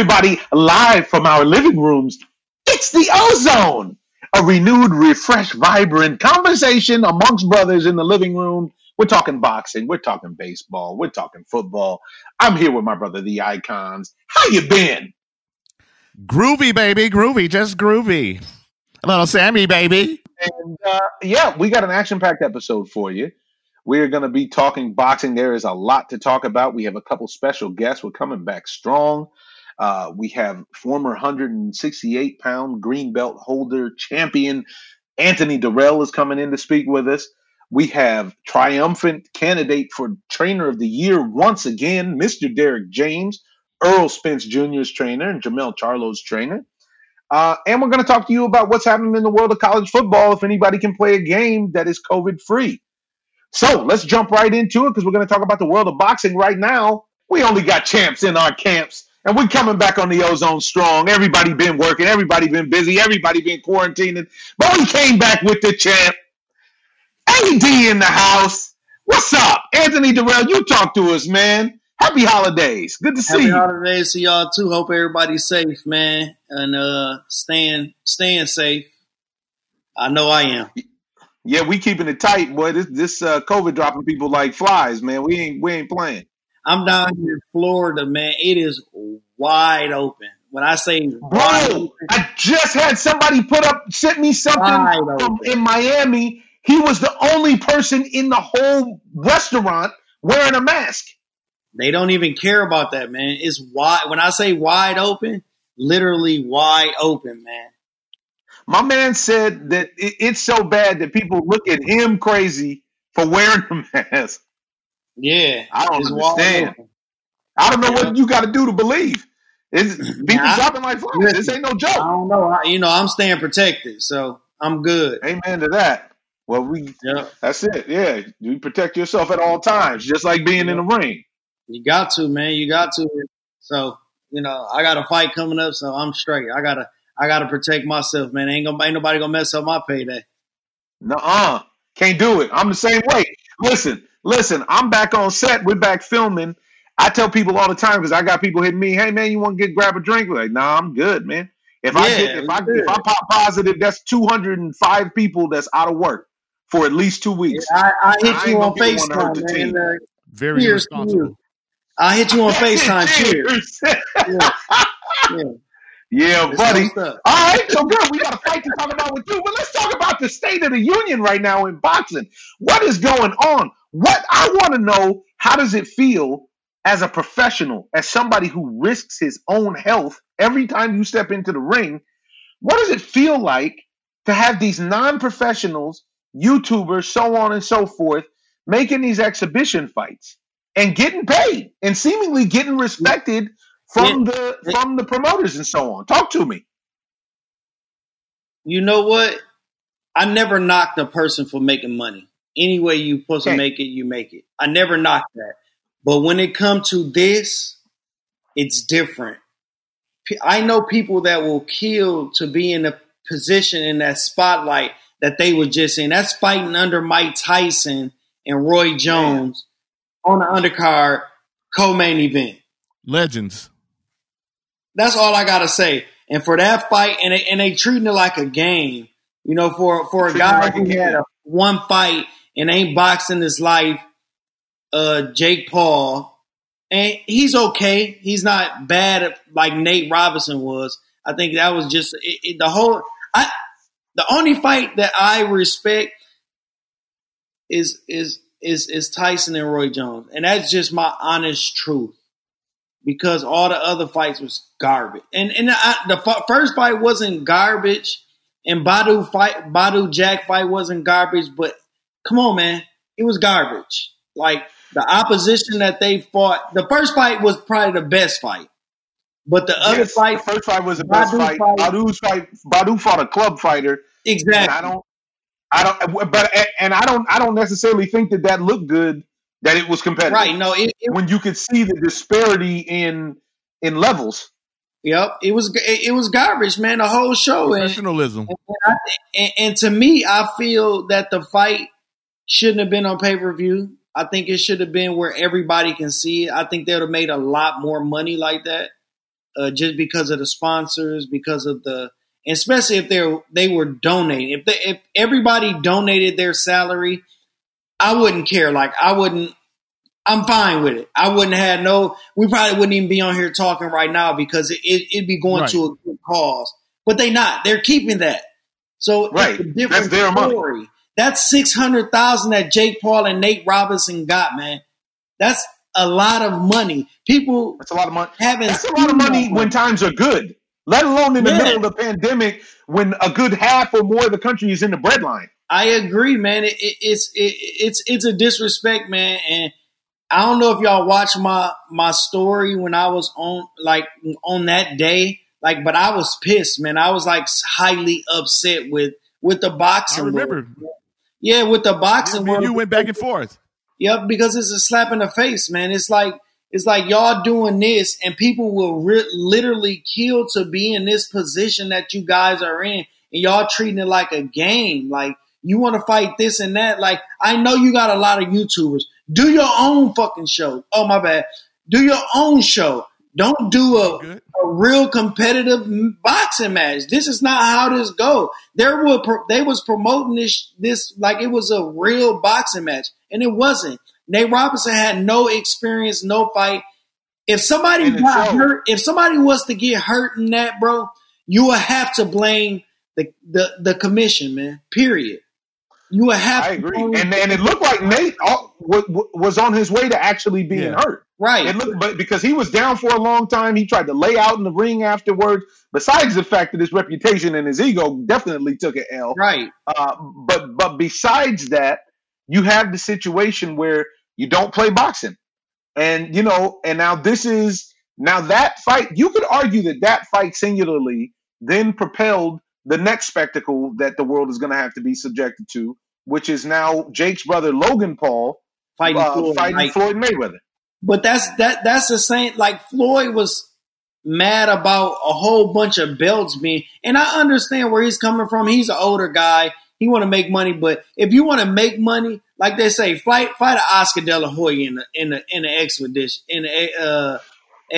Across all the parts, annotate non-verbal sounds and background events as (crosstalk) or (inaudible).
everybody, live from our living rooms. It's the Ozone, a renewed, refreshed, vibrant conversation amongst brothers in the living room. We're talking boxing, we're talking baseball, we're talking football. I'm here with my brother, the Icons. How you been? Groovy, baby, groovy, just groovy. Little Sammy, baby. And uh, yeah, we got an action-packed episode for you. We're going to be talking boxing. There is a lot to talk about. We have a couple special guests. We're coming back strong. Uh, we have former 168 pound green belt holder champion Anthony Dirrell is coming in to speak with us. We have triumphant candidate for trainer of the year once again, Mr. Derrick James, Errol Spence Jr.'s trainer and Jermell Charlo's trainer. Uh, and we're going to talk to you about what's happening in the world of college football if anybody can play a game that is COVID free. So let's jump right into it because we're going to talk about the world of boxing right now. We only got champs in our camps, and we're coming back on the ozone strong. Everybody been working, everybody been busy, everybody been quarantining, but we came back with the champ. AD in the house. What's up, Anthony Dirrell, You talk to us, man. Happy holidays. Good to see Happy you. holidays to y'all too. Hope everybody's safe, man, and uh, staying staying safe. I know I am. Yeah, we keeping it tight, boy. This this uh, COVID dropping people like flies, man. We ain't we ain't playing. I'm down here in Florida, man. It is wide open. When I say wide Bro, I just had somebody put up sent me something from in Miami. He was the only person in the whole restaurant wearing a mask. they don't even care about that, man. It's wide. When I say wide open, literally wide open, man. My man said that it, it's so bad that people look at him crazy for wearing a (laughs) mask. Yeah, I don't understand. I don't know Yeah. what you got to do to believe. It's, (clears throat) people Nah, like flies. This ain't no joke. I don't know. I, you know, I'm staying protected, so I'm good. Amen to that. Well, we Yeah, that's it. Yeah, you protect yourself at all times, just like being in the ring. you got to, man. You got to. So you know, I got a fight coming up, so I'm straight. I gotta, I gotta protect myself, man. Ain't gonna, ain't nobody gonna mess up my payday. Nuh-uh. Can't do it. I'm the same way. Listen, listen, I'm back on set. We're back filming. I tell people all the time because I got people hitting me, hey man, you want to get grab a drink? We're like, nah, I'm good, man. If I get if I good. if I pop positive, that's 205 people that's out of work for at least two weeks. I, I hit I you on gonna be the one to hurt Facetime, the man. Uh, Very Cheers responsible. I hit you on (laughs) Facetime. Cheers. Yeah. Yeah. (laughs) yeah, It's buddy. All right, so good. We got a fight to talk about with you, but let's talk about the state of the union right now in boxing. What is going on? What I want to know: How does it feel as a professional, as somebody who risks his own health every time you step into the ring? What does it feel like to have these non-professionals, YouTubers, so on and so forth, making these exhibition fights and getting paid and seemingly getting respected from the from the promoters and so on? Talk to me. You know what? I never knocked a person for making money. Any way you supposed to make it, you make it. I never knocked that. But when it comes to this, it's different. I know people that will kill to be in a position in that spotlight that they were just in. That's fighting under Mike Tyson and Roy Jones on the undercard co-main event. Legends. That's all I gotta say. And for that fight, and they, and they treating it like a game. You know, for for a guy like a who had a, one fight and ain't boxing his life, uh, Jake Paul, and he's okay. He's not bad like Nate Robinson was. I think that was just it, it, the whole. I the only fight that I respect is is is is Tyson and Roy Jones, and that's just my honest truth because all the other fights was garbage. And and I, the f- first fight wasn't garbage, and Badu fight Badu Jack fight wasn't garbage. But come on, man, it was garbage. Like the opposition that they fought, the first fight was probably the best fight, but the other Yes, fight, the first fight was the best Badu fight. fight- Badu's fight. Badu fought a club fighter, exactly. I don't, I don't, but and I don't, I don't necessarily think that that looked good. That it was competitive, Right? No, it, it When you could see the disparity in in levels. Yep, it was it, it was garbage, man. The whole show, and, and, I, and, and to me, I feel that the fight shouldn't have been on pay per view. I think it should have been where everybody can see it. I think they would have made a lot more money like that. uh, just because of the sponsors, because of the, especially if they they were donating. If they, if everybody donated their salary, I wouldn't care. Like I wouldn't. I'm fine with it. I wouldn't have no. We probably wouldn't even be on here talking right now because it, it, would be going Right. to a good cause. But they not. They're keeping that. So Right. different That's their money. That's six hundred thousand that Jake Paul and Nate Robinson got, man. That's a lot of money. People That's a lot of money. That's a lot of money when times are good, let alone in the Yeah. middle of the pandemic when a good half or more of the country is in the breadline. I agree, man. It, it, it's it, it's it's a disrespect, man. And I don't know if y'all watched my my story when I was on like on that day, like, but I was pissed, man. I was like highly upset with with the boxing. I remember. world. Yeah, with the boxing. World. you went back and forth. Yep, because it's a slap in the face, man. It's like it's like y'all doing this, and people will re- literally kill to be in this position that you guys are in, and y'all treating it like a game. Like you want to fight this and that. Like I know you got a lot of YouTubers. Do your own fucking show. Oh my bad. Do your own show. Don't do a a real competitive boxing match. This is not how this go. There were they was promoting this this like it was a real boxing match, and it wasn't. Nate Robinson had no experience, no fight. If somebody got showed. hurt, if somebody was to get hurt in that, bro, you will have to blame the the, the commission, man. Period. You would have. I agree, blame- and and it looked like Nate all, w- w- was on his way to actually being Yeah. hurt. right. It looked, but because he was down for a long time, he tried to lay out in the ring afterwards. Besides the fact that his reputation and his ego definitely took an L. right. Uh, but but besides that, you have the situation where you don't play boxing, and you know, and now this is now that fight. You could argue that that fight singularly then propelled the next spectacle that the world is going to have to be subjected to, which is now Jake's brother Logan Paul Fighting, uh, Floyd, fighting like- Floyd Mayweather. But that's that that's the same like Floyd was mad about a whole bunch of belts being and I understand where he's coming from. He's an older guy. He want to make money, but if you want to make money, like they say, fight fight a Oscar De La Hoya in the in the in the expedition in the uh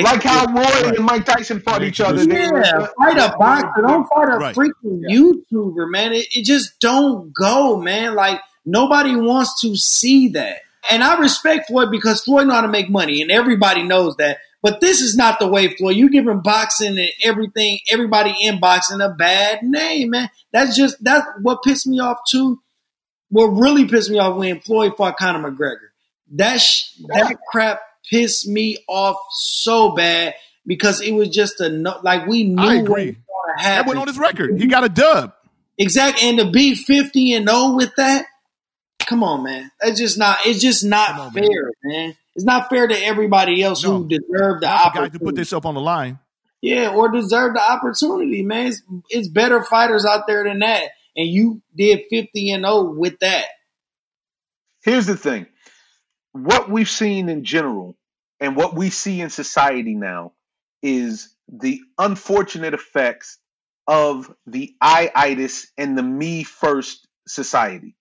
Like how expedition. Roy Right. and Mike Tyson fought They each other. They were- yeah, fight a boxer. Don't fight a Right. freaking Yeah. YouTuber, man. It, it just don't go, man. Like nobody wants to see that. And I respect Floyd because Floyd know how to make money, and everybody knows that. But this is not the way, Floyd. You giving boxing and everything, everybody in boxing a bad name, man. That's just that's what pissed me off too. What really pissed me off when Floyd fought Conor McGregor. That sh- that crap pissed me off so bad because it was just a no, like we knew I what agree. was going That went on his record. He got a dub. Exactly, and to be fifty and zero with that, come on, man. It's just not. It's just not on, fair, man. It's not fair to everybody else No. who deserved the Not the guy opportunity. to put themselves on the line. yeah, or deserve the opportunity, man. It's, it's better fighters out there than that, and you did fifty and zero with that. Here's the thing. What we've seen in general and what we see in society now is the unfortunate effects of the I-itis and the me first society.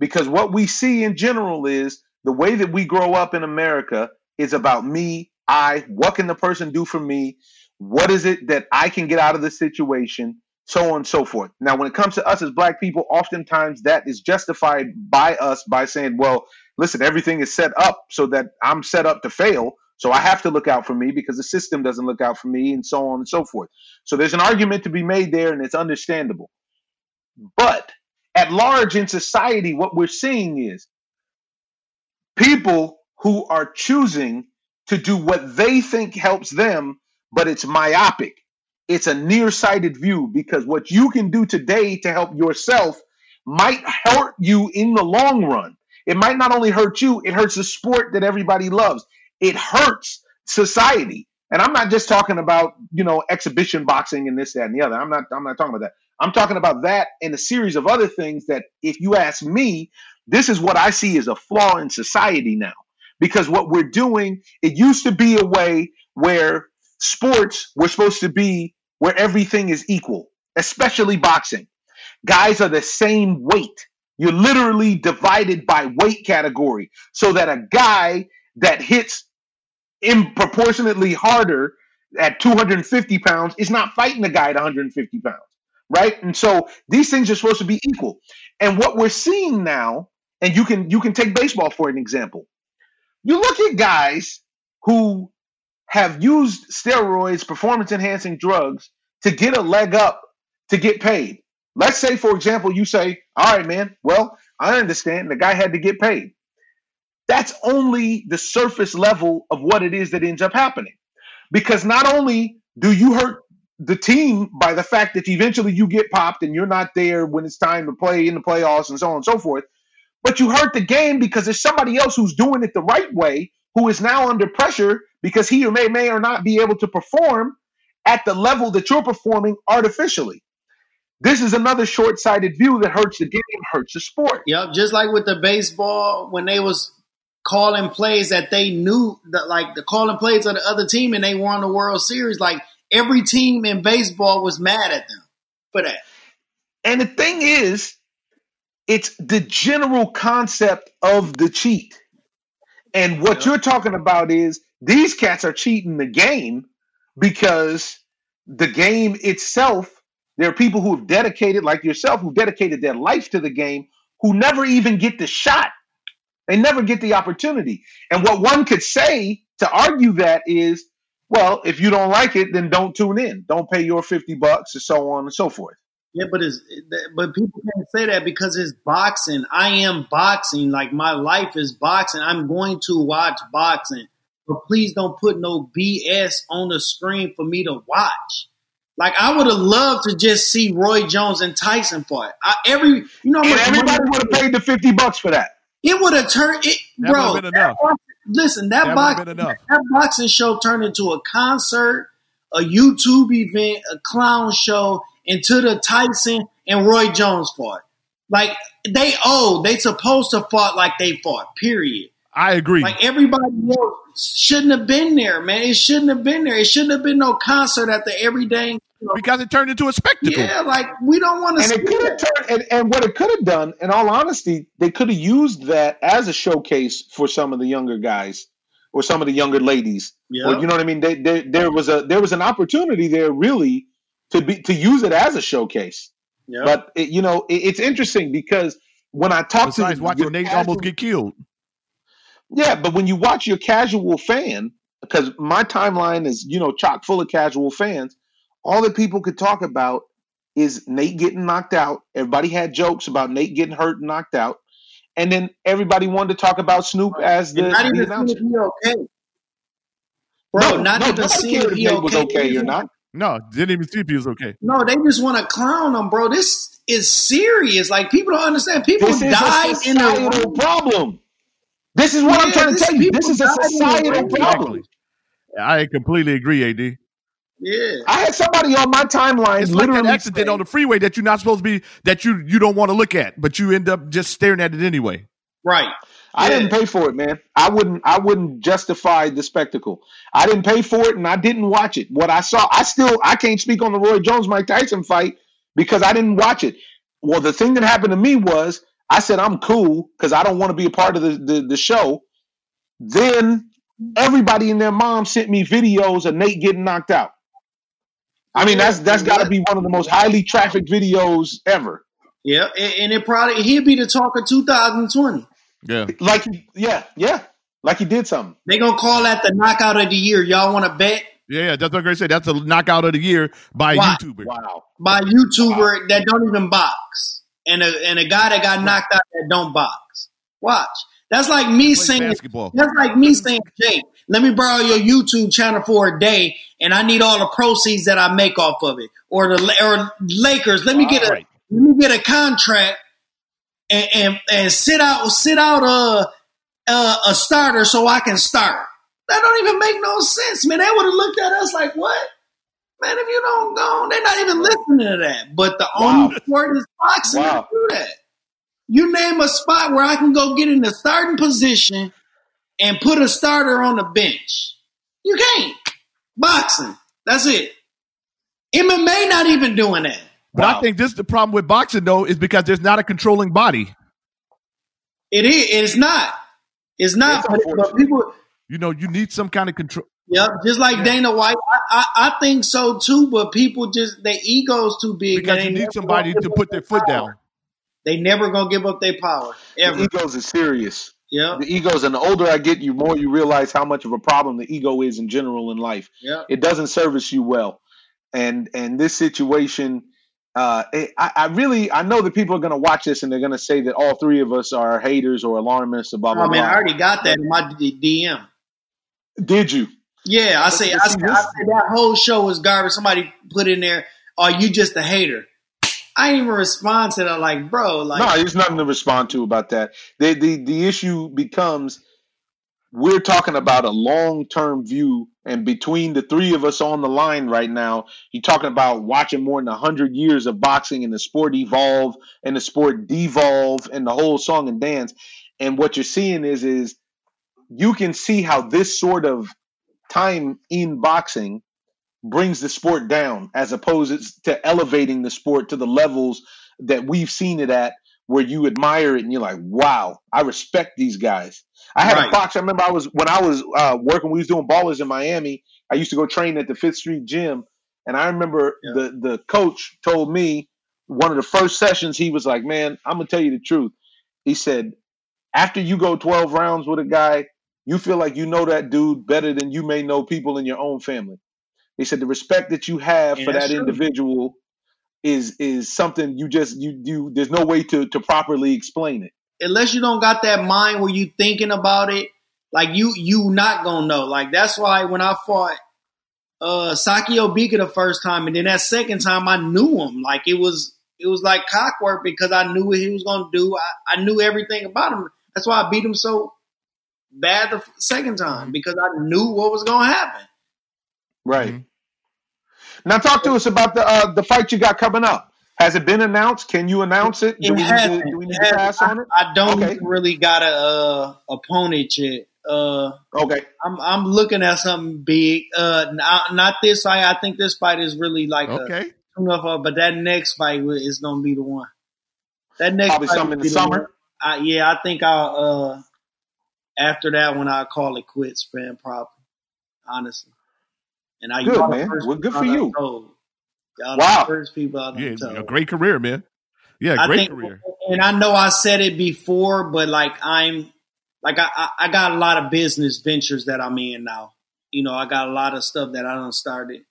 Because what we see in general is the way that we grow up in America is about me, I, what can the person do for me? What is it that I can get out of the situation? So on and so forth. Now, when it comes to us as black people, oftentimes that is justified by us by saying, well, listen, everything is set up so that I'm set up to fail. So I have to look out for me because the system doesn't look out for me, and so on and so forth. So there's an argument to be made there, and it's understandable. But at large in society, what we're seeing is people who are choosing to do what they think helps them, but it's myopic. It's a nearsighted view because what you can do today to help yourself might hurt you in the long run. It might not only hurt you, it hurts the sport that everybody loves. It hurts society. And I'm not just talking about, you know, exhibition boxing and this, that, and the other. I'm not I'm not talking about that. I'm talking about that and a series of other things that if you ask me, this is what I see as a flaw in society now. Because what we're doing, it used to be a way where sports were supposed to be where everything is equal, especially boxing. Guys are the same weight. You're literally divided by weight category so that a guy that hits improportionately harder at 250 pounds is not fighting a guy at 150 pounds, right? And so these things are supposed to be equal. And what we're seeing now, and you can you can take baseball for an example. You look at guys who have used steroids, performance enhancing drugs to get a leg up to get paid. Let's say, for example, you say, All right, man, well, I understand the guy had to get paid. That's only the surface level of what it is that ends up happening. Because not only do you hurt the team by the fact that eventually you get popped and you're not there when it's time to play in the playoffs and so on and so forth, but you hurt the game because there's somebody else who's doing it the right way who is now under pressure because he or may may or not be able to perform at the level that you're performing artificially. This is another short-sighted view that hurts the game, hurts the sport. Yep, just like with the baseball when they was calling plays that they knew that like the calling plays of the other team and they won the World Series. Like every team in baseball was mad at them for that. And the thing is, it's the general concept of the cheat. And what Yep. you're talking about is these cats are cheating the game because the game itself, there are people who have dedicated, like yourself, who dedicated their life to the game, who never even get the shot. They never get the opportunity. And what one could say to argue that is, well, if you don't like it, then don't tune in. Don't pay your 50 bucks and so on and so forth. Yeah, but it's but people can't say that because it's boxing. I am boxing. Like my life is boxing. I'm going to watch boxing. But please don't put no BS on the screen for me to watch. Like I would have loved to just see Roy Jones and Tyson fight. I, every you know, And everybody would have paid the 50 bucks for that. It would have turned it, That bro. would've been enough. Listen, that, That would've boxing been enough. that boxing show turned into a concert, a YouTube event, a clown show, into the Tyson and Roy Jones fought. Like they oh, they supposed to fought like they fought. Period. I agree. Like everybody else shouldn't have been there, man. It shouldn't have been there. It shouldn't have been no concert at the everyday. You know, because it turned into a spectacle. yeah, like we don't want to And it could have turned, and, and what it could have done, in all honesty, they could have used that as a showcase for some of the younger guys or some of the younger ladies. Yeah. Or, you know what I mean? They, they, there was a there was an opportunity there really to be to use it as a showcase. Yeah. But it, you know, it, it's interesting because when I talk Besides to watching your Nate casual- almost get killed. Yeah, but when you watch your casual fan, because my timeline is, you know, chock full of casual fans, all that people could talk about is Nate getting knocked out. Everybody had jokes about Nate getting hurt and knocked out. And then everybody wanted to talk about Snoop as the, And not the even announcer. seeing if he okay. Bro, No, not no, even nobody seeing if if he Nate was okay. okay or not. No, didn't even see if he was okay. No, they just want to clown him, bro. This is serious. Like people don't understand. People This is died a in the societal problem. This is what I'm trying to tell you. This is a died in the societal ring. problem. I completely agree, AD. Yeah. I had somebody on my timeline It's like literally that accident say- on the freeway that you're not supposed to be that you you don't want to look at, but you end up just staring at it anyway. Right. I Yeah. didn't pay for it, man. I wouldn't. I wouldn't justify the spectacle. I didn't pay for it, and I didn't watch it. What I saw, I still, I can't speak on the Roy Jones Mike Tyson fight because I didn't watch it. Well, the thing that happened to me was I said I'm cool because I don't want to be a part of the, the the show. Then everybody and their mom sent me videos of Nate getting knocked out. I mean, that's that's got to be one of the most highly trafficked videos ever. Yeah. And, and it probably he'll be the talk of 2020. Yeah. Like, yeah, yeah, like he did something. They gonna call that the knockout of the year. Y'all want to bet Yeah, that's what I'm gonna say. That's a knockout of the year by a Wow. YouTuber. Wow. by a YouTuber that don't even box, and a and a guy that got knocked out that don't box. Watch. That's like me Play saying. basketball. That's like me saying, Jake, let me borrow your YouTube channel for a day, and I need all the proceeds that I make off of it. Or the or Lakers, let me get a Right. let me get a contract and and, and sit out sit out a, a a starter so I can start. That don't even make no sense, man. They would have looked at us like, what? Man, if you don't go, they're not even listening to that. But the Wow. only sport is boxing Wow. do that. You name a spot where I can go get in the starting position and put a starter on the bench. You can't. Boxing. That's it. MMA not even doing that. But Wow. I think this is the problem with boxing though, is because there's not a controlling body. It is. It's not. It's not. It's But, but people. You know, you need some kind of control. Yep, just like Dana White, I, I, I think so too. But people just their egos too big. Because you need somebody gonna put up their foot power. down. They never gonna give up their power The egos is serious. Yep, The egos, and the older I get, you more you realize how much of a problem the ego is in general in life. yep. It doesn't service you well, and and this situation, uh, it, I, I really I know that people are going to watch this and they're going to say that all three of us are haters or alarmists or blah blah I mean, I already got that in my D- DM. Did you? Yeah, I say, I say, I say that whole show was garbage. Somebody put in there, "Are you just a hater?" I didn't even respond to that. Like, bro, like, no, there's nothing to respond to about that. The the the issue becomes we're talking about a long term view, and between the three of us on the line right now, you're talking about watching more than hundred years of boxing and the sport evolve and the sport devolve and the whole song and dance. And what you're seeing is is you can see how this sort of time in boxing brings the sport down as opposed to elevating the sport to the levels that we've seen it at where you admire it and you're like wow i respect these guys i had Right. a box i remember i was when i was uh, working we was doing ballers in miami i used to go train at the fifth street gym and i remember Yeah. the the coach told me one of the first sessions he was like man i'm gonna tell you the truth he said after you go 12 rounds with a guy you feel like you know that dude better than you may know people in your own family he said the respect that you have Yeah, for that true. individual is is something you just you you there's no way to to properly explain it. unless you don't got that mind where you thinking about it, like you you not gonna know. Like that's why when I fought uh Sakio Bika the first time, and then that second time I knew him. Like it was it was like cockwork because I knew what he was gonna do. I, I knew everything about him. That's why I beat him so bad the second time because I knew what was gonna happen. Right. Mhm. Now talk to us about the uh, the fight you got coming up. Has it been announced? Can you announce it? Do It we hasn't. to, do we need It to hasn't. pass on it? I don't Okay. really got a uh, opponent yet. Uh, Okay. I'm I'm looking at something big. Uh, not, not this fight. I think this fight is really like a Okay. enough of, but that next fight is gonna be the one. That next Probably fight something in the the summer? one. I, yeah, I think I'll. Uh, after that one, I'll call it quits, man. Probably, honestly. And I Good, man. Well, good for you. Y'all Wow. the first people I done Yeah, told. a great career, man. Yeah, I great think, career. (laughs) and I know I said it before, but like I'm, like I, I, I got a lot of business ventures that I'm in now. You know, I got a lot of stuff that I done started,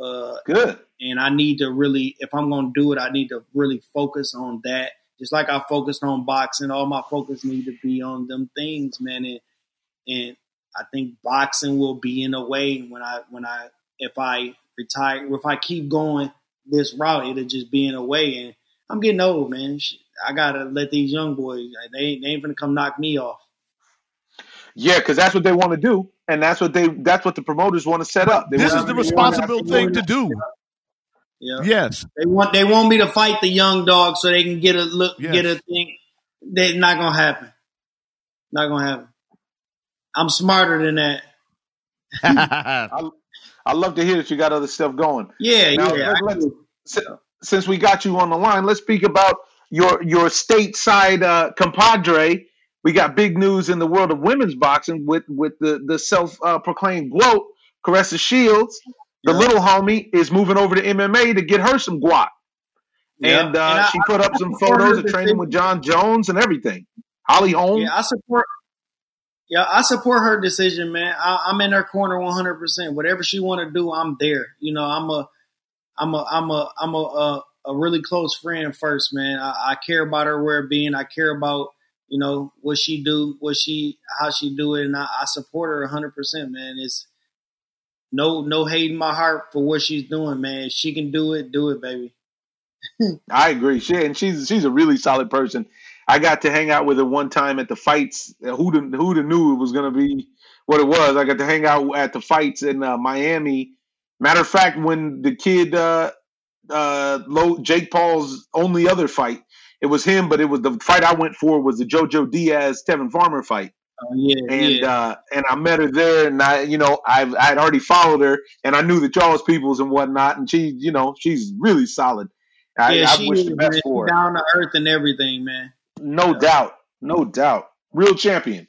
uh, Good. and I need to really, if I'm gonna do it, I need to really focus on that. Just like I focused on boxing, all my focus need to be on them things, man. And, and I think boxing will be in a way when I, when I, if I retire, if I keep going this route, it'll just be in a way. And I'm getting old, man. I gotta let these young boys. They ain't, they ain't gonna come knock me off. Yeah, because that's what they want to do, and that's what they that's what the promoters want to set up. They This is the responsible thing to do. Yeah, Yes. they want they want me to fight the young dog so they can get a look, Yes. get a thing. That's not gonna happen. Not gonna happen. I'm smarter than that. (laughs) I love to hear that you got other stuff going. Yeah, Now, yeah. let- I let's- since we got you on the line, let's speak about your your stateside uh, compadre. We got big news in the world of women's boxing with with the the self uh, proclaimed gloat, Claressa Shields. The Yeah. little homie is moving over to MMA to get her some guap, Yeah. and, uh, I- she put up some photos of training with Jon Jones and everything. Holly Holm. Yeah, I support. Yeah, I support her decision, man. I, I'm in her corner 100. percent Whatever she want to do, I'm there. You know, I'm a, I'm a, I'm a, I'm a, a, a really close friend first, man. I, I care about her well being. I care about you know what she do, what she, how she do it, and I, I support her 100, percent man. It's no, no hate in my heart for what she's doing, man. If she can do it, do it, baby. (laughs) I agree. She and she's she's a really solid person. I got to hang out with her one time at the fights. Who'd who'd knew it was going to be what it was? I got to hang out at the fights in uh, Miami. Matter of fact, when the kid uh, uh, Jake Paul's only other fight, it was him, but it was the fight I went for was the JoJo Diaz Tevin Farmer fight, Uh, yeah, and yeah. uh, and I met her there, and I you know I I had already followed her, and I knew the Charles Peoples and whatnot, and she you know she's really solid. I, yeah, I she wish is, the best for her. down to earth and everything, man. No doubt. No doubt. Real champion.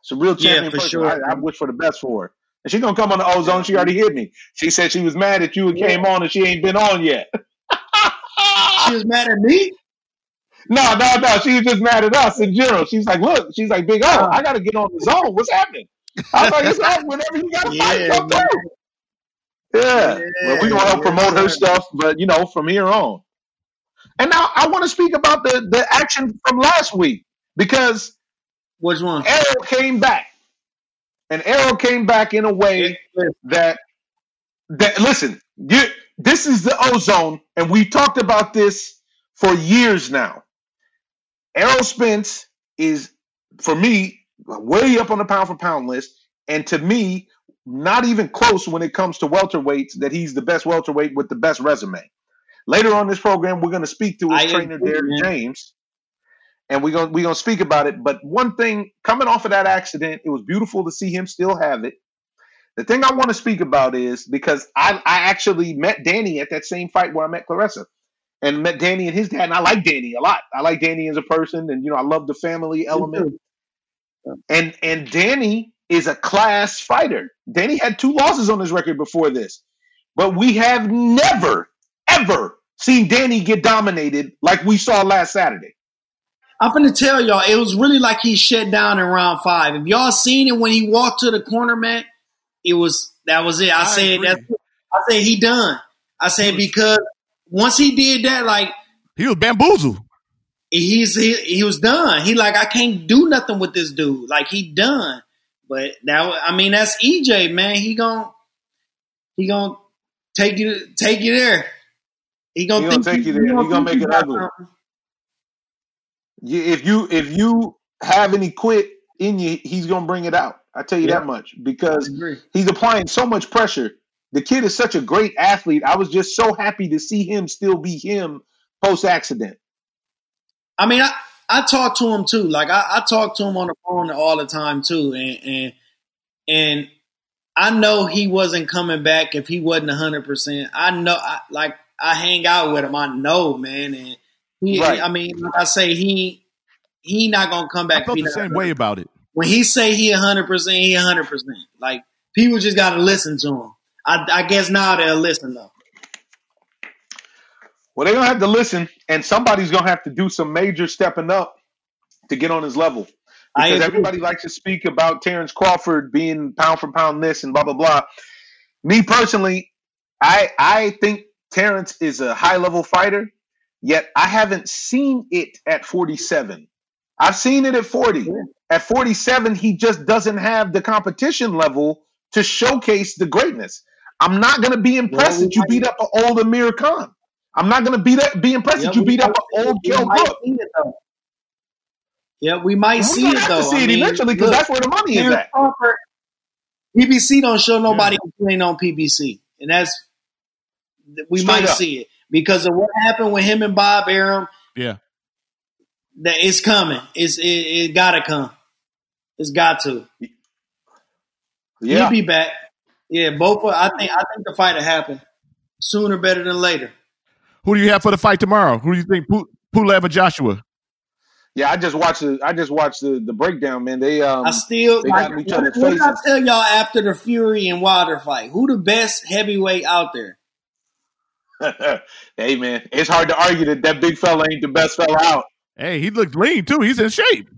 It's a real Yeah, champion for person. sure. I, I wish for the best for her. And she gonna come on the ozone. She already hit me. She said she was mad at you and came on and she ain't been on yet. She was mad at me. (laughs) No, no, no. She was just mad at us in general. She's like, look, she's like, Big O, oh. I gotta get on the zone. What's happening? I was like, it's (laughs) up whenever you got to fight, Yeah, come through. Yeah. Well, we gonna help Yeah, promote her stuff, but you know, from here on. And now I want to speak about the the action from last week because Which one? Errol came back, and Errol came back in a way that that listen, you, this is the ozone, and we talked about this for years now. Errol Spence is, for me, way up on the pound for pound list, and to me, not even close when it comes to welterweights. That he's the best welterweight with the best resume. Later on this program, we're going to speak to his I trainer, Derrick. James, and we're going we're going to speak about it. But one thing coming off of that accident, it was beautiful to see him still have it. The thing I want to speak about is because I, I actually met Danny at that same fight where I met Claressa and met Danny and his dad. And I like Danny a lot. I like Danny as a person, and you know I love the family element. And and Danny is a class fighter. Danny had two losses on his record before this, but we have never ever seen Danny get dominated like we saw last Saturday. I'm gonna tell y'all, it was really like he shut down in round five. If y'all seen it when he walked to the corner, man, it was that was it. I, I said agree. that's I said he done. I said because once he did that, like He was bamboozled. he's he, he was done. He like I can't do nothing with this dude. Like he done. But now I mean that's EJ man. He gonna he gonna take you take you there. He gonna, He gonna take you there. He gonna make it ugly. If you if you have any quit in you, he's gonna bring it out. I tell you Yeah. that much because he's applying so much pressure. The kid is such a great athlete. I was just so happy to see him still be him post accident. I mean, I, I talk to him too. Like I, I talk to him on the phone all the time too, and and and I know he wasn't coming back if he wasn't hundred percent. I know, I, like I hang out with him. I know, man, and he. Right. I mean, like I say, he he not gonna come I back. felt the not same way about it. When he say he hundred percent, he hundred percent. Like people just got to listen to him. I, I guess now they'll listen though. Well, they're gonna have to listen, and somebody's gonna have to do some major stepping up to get on his level. Because agree. everybody likes to speak about Terence Crawford being pound for pound this and blah blah blah. Me personally, I I think Terence is a high level fighter, yet I haven't seen it at 47. I've seen it at 40. At 47, he just doesn't have the competition level to showcase the greatness. I'm not going to be impressed we that you beat up an old Amir Khan. I'm not going to be that be impressed Yeah, that you beat up an old might Brook. see it, though. Yeah, we might see it have though. to see I it mean, eventually because that's where the money is Terence at. Crawford, PBC don't show nobody ain't on PBC, and that's we Straight might up. see it because of what happened with him and Bob Arum. Yeah. That it's coming. It's it, it gotta come. It's got to. Yeah. He'll be back. Yeah, both. of- I think. I think the fight will happen sooner, better than later. Who do you have for the fight tomorrow? Who do you think? Pu- Pulev or Joshua? Yeah, I just watched the I just watched the, the breakdown, man. They um I still they got in each What, other's what did I tell y'all after the Fury and Wilder fight? Who the best heavyweight out there? (laughs) hey man, it's hard to argue that that big fella ain't the best fella out. Hey, he looked lean too. He's in shape.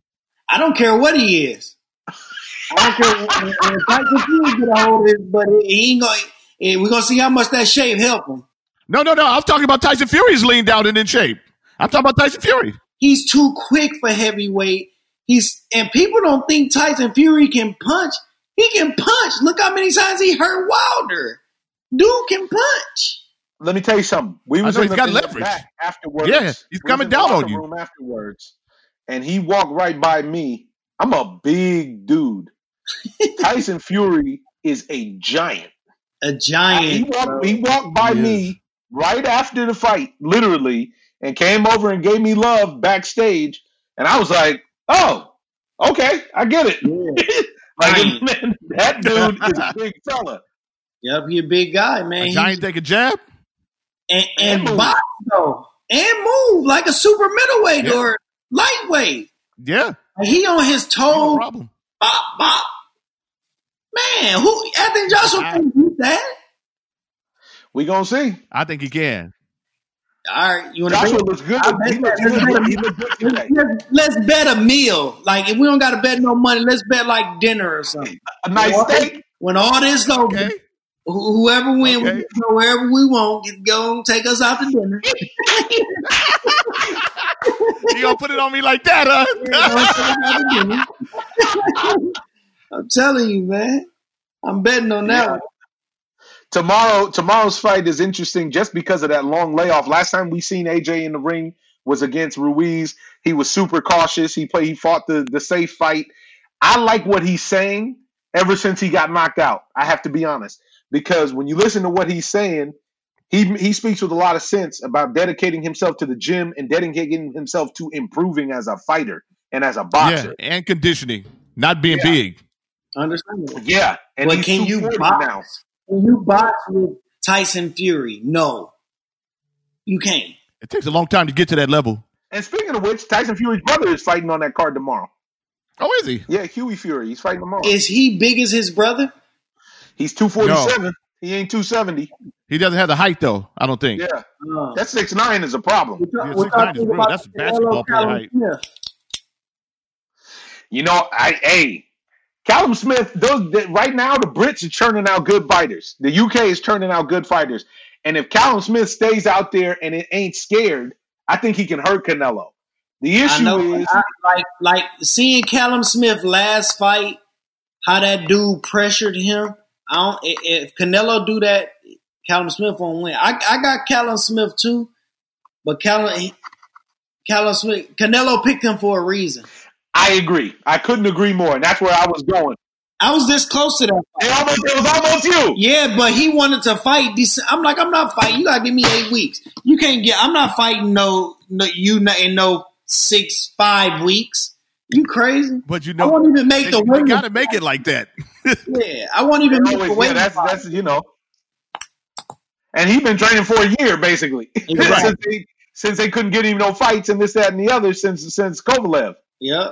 I don't care what he is. I don't care. when- when Tyson Fury get a hold of this, but he ain't going. to We're gonna see how much that shape help him. No, no, no. I was talking about Tyson Fury's lean down and in shape. I'm talking about Tyson Fury. He's too quick for heavyweight. He's and people don't think Tyson Fury can punch. He can punch. Look how many times he hurt Wilder. Dude can punch. Let me tell you something. We was in he's the, got in the leverage. back afterwards. Yeah, he's We coming down on you. Afterwards, and he walked right by me. I'm a big dude. (laughs) Tyson Fury is a giant. A he giant. bro. walked. He walked by He me right after the fight, literally, and came over and gave me love backstage. And I was like, "Oh, okay, I get it." (laughs) like, Giant. man, (laughs) that dude is a big fella. Yep, he a big guy, man. A He- giant take a jab. And, and And move. box though, and move like a super middleweight Yeah. or lightweight. Yeah, Like, he on his no toes, problem. bop bop. Man, who Anthony Joshua can beat that? We gonna see. I think he can. All right, you want Joshua to looks good. I bet He looks good. He looks good today. let's, let's bet a meal. Like if we don't got to bet no money, let's bet like dinner or something. A nice steak. When all this over, Okay. Wh- whoever wins, we Okay. can go wherever we want. Get go and take us out to dinner. (laughs) You gonna put it on me like that, huh? (laughs) (laughs) I'm telling you, man. I'm betting on that. Yeah. Tomorrow, tomorrow's fight is interesting just because of that long layoff. Last time we seen AJ in the ring was against Ruiz. He was super cautious. He played. He fought the the safe fight. I like what he's saying ever since he got knocked out. I have to be honest because when you listen to what he's saying, he he speaks with a lot of sense about dedicating himself to the gym and dedicating himself to improving as a fighter and as a Yeah, boxer. and conditioning, not being Yeah. big. Understandable. Yeah, and But can you box? now. Can you box with Tyson Fury? No, you can't. It takes a long time to get to that level. And speaking of which, Tyson Fury's brother is fighting on that card tomorrow. Oh, is he? Yeah, Hughie Fury. He's fighting tomorrow. Is he big as his brother? He's 247. He ain't 270. He doesn't have the height though. I don't think. Yeah. Uh, That six nine is a problem. what y'all- Yeah, what 6'9" is think real. That's Canelo basketball player height. Smith? You know, I hey, Callum Smith, those that- right now the Brits are churning out good fighters. The UK is churning out good fighters. And if Callum Smith stays out there and it ain't scared, I think he can hurt Canelo. The issue know, is I, like like seeing Callum Smith last fight, how that dude pressured him. I don't. If Canelo do that, Callum Smith won't win. I I got Callum Smith too, but Callum Callum Smith Canelo picked him for a reason. I agree. I couldn't agree more. And that's where I was going. I was this close to that. It almost it was almost you. Yeah, but he wanted to fight. I'm like, I'm not fighting. You gotta give me eight weeks. You can't get. I'm not fighting no, no you in no six five weeks. You crazy? But you know, I know, won't even make they, the they weight. gotta make it like that. (laughs) Yeah, I won't even make the Always, weight. yeah, that's that's you know. And he's been training for a year basically. (laughs) Right. since, they, since they couldn't get him no fights and this, that, and the other since since Kovalev. Yeah,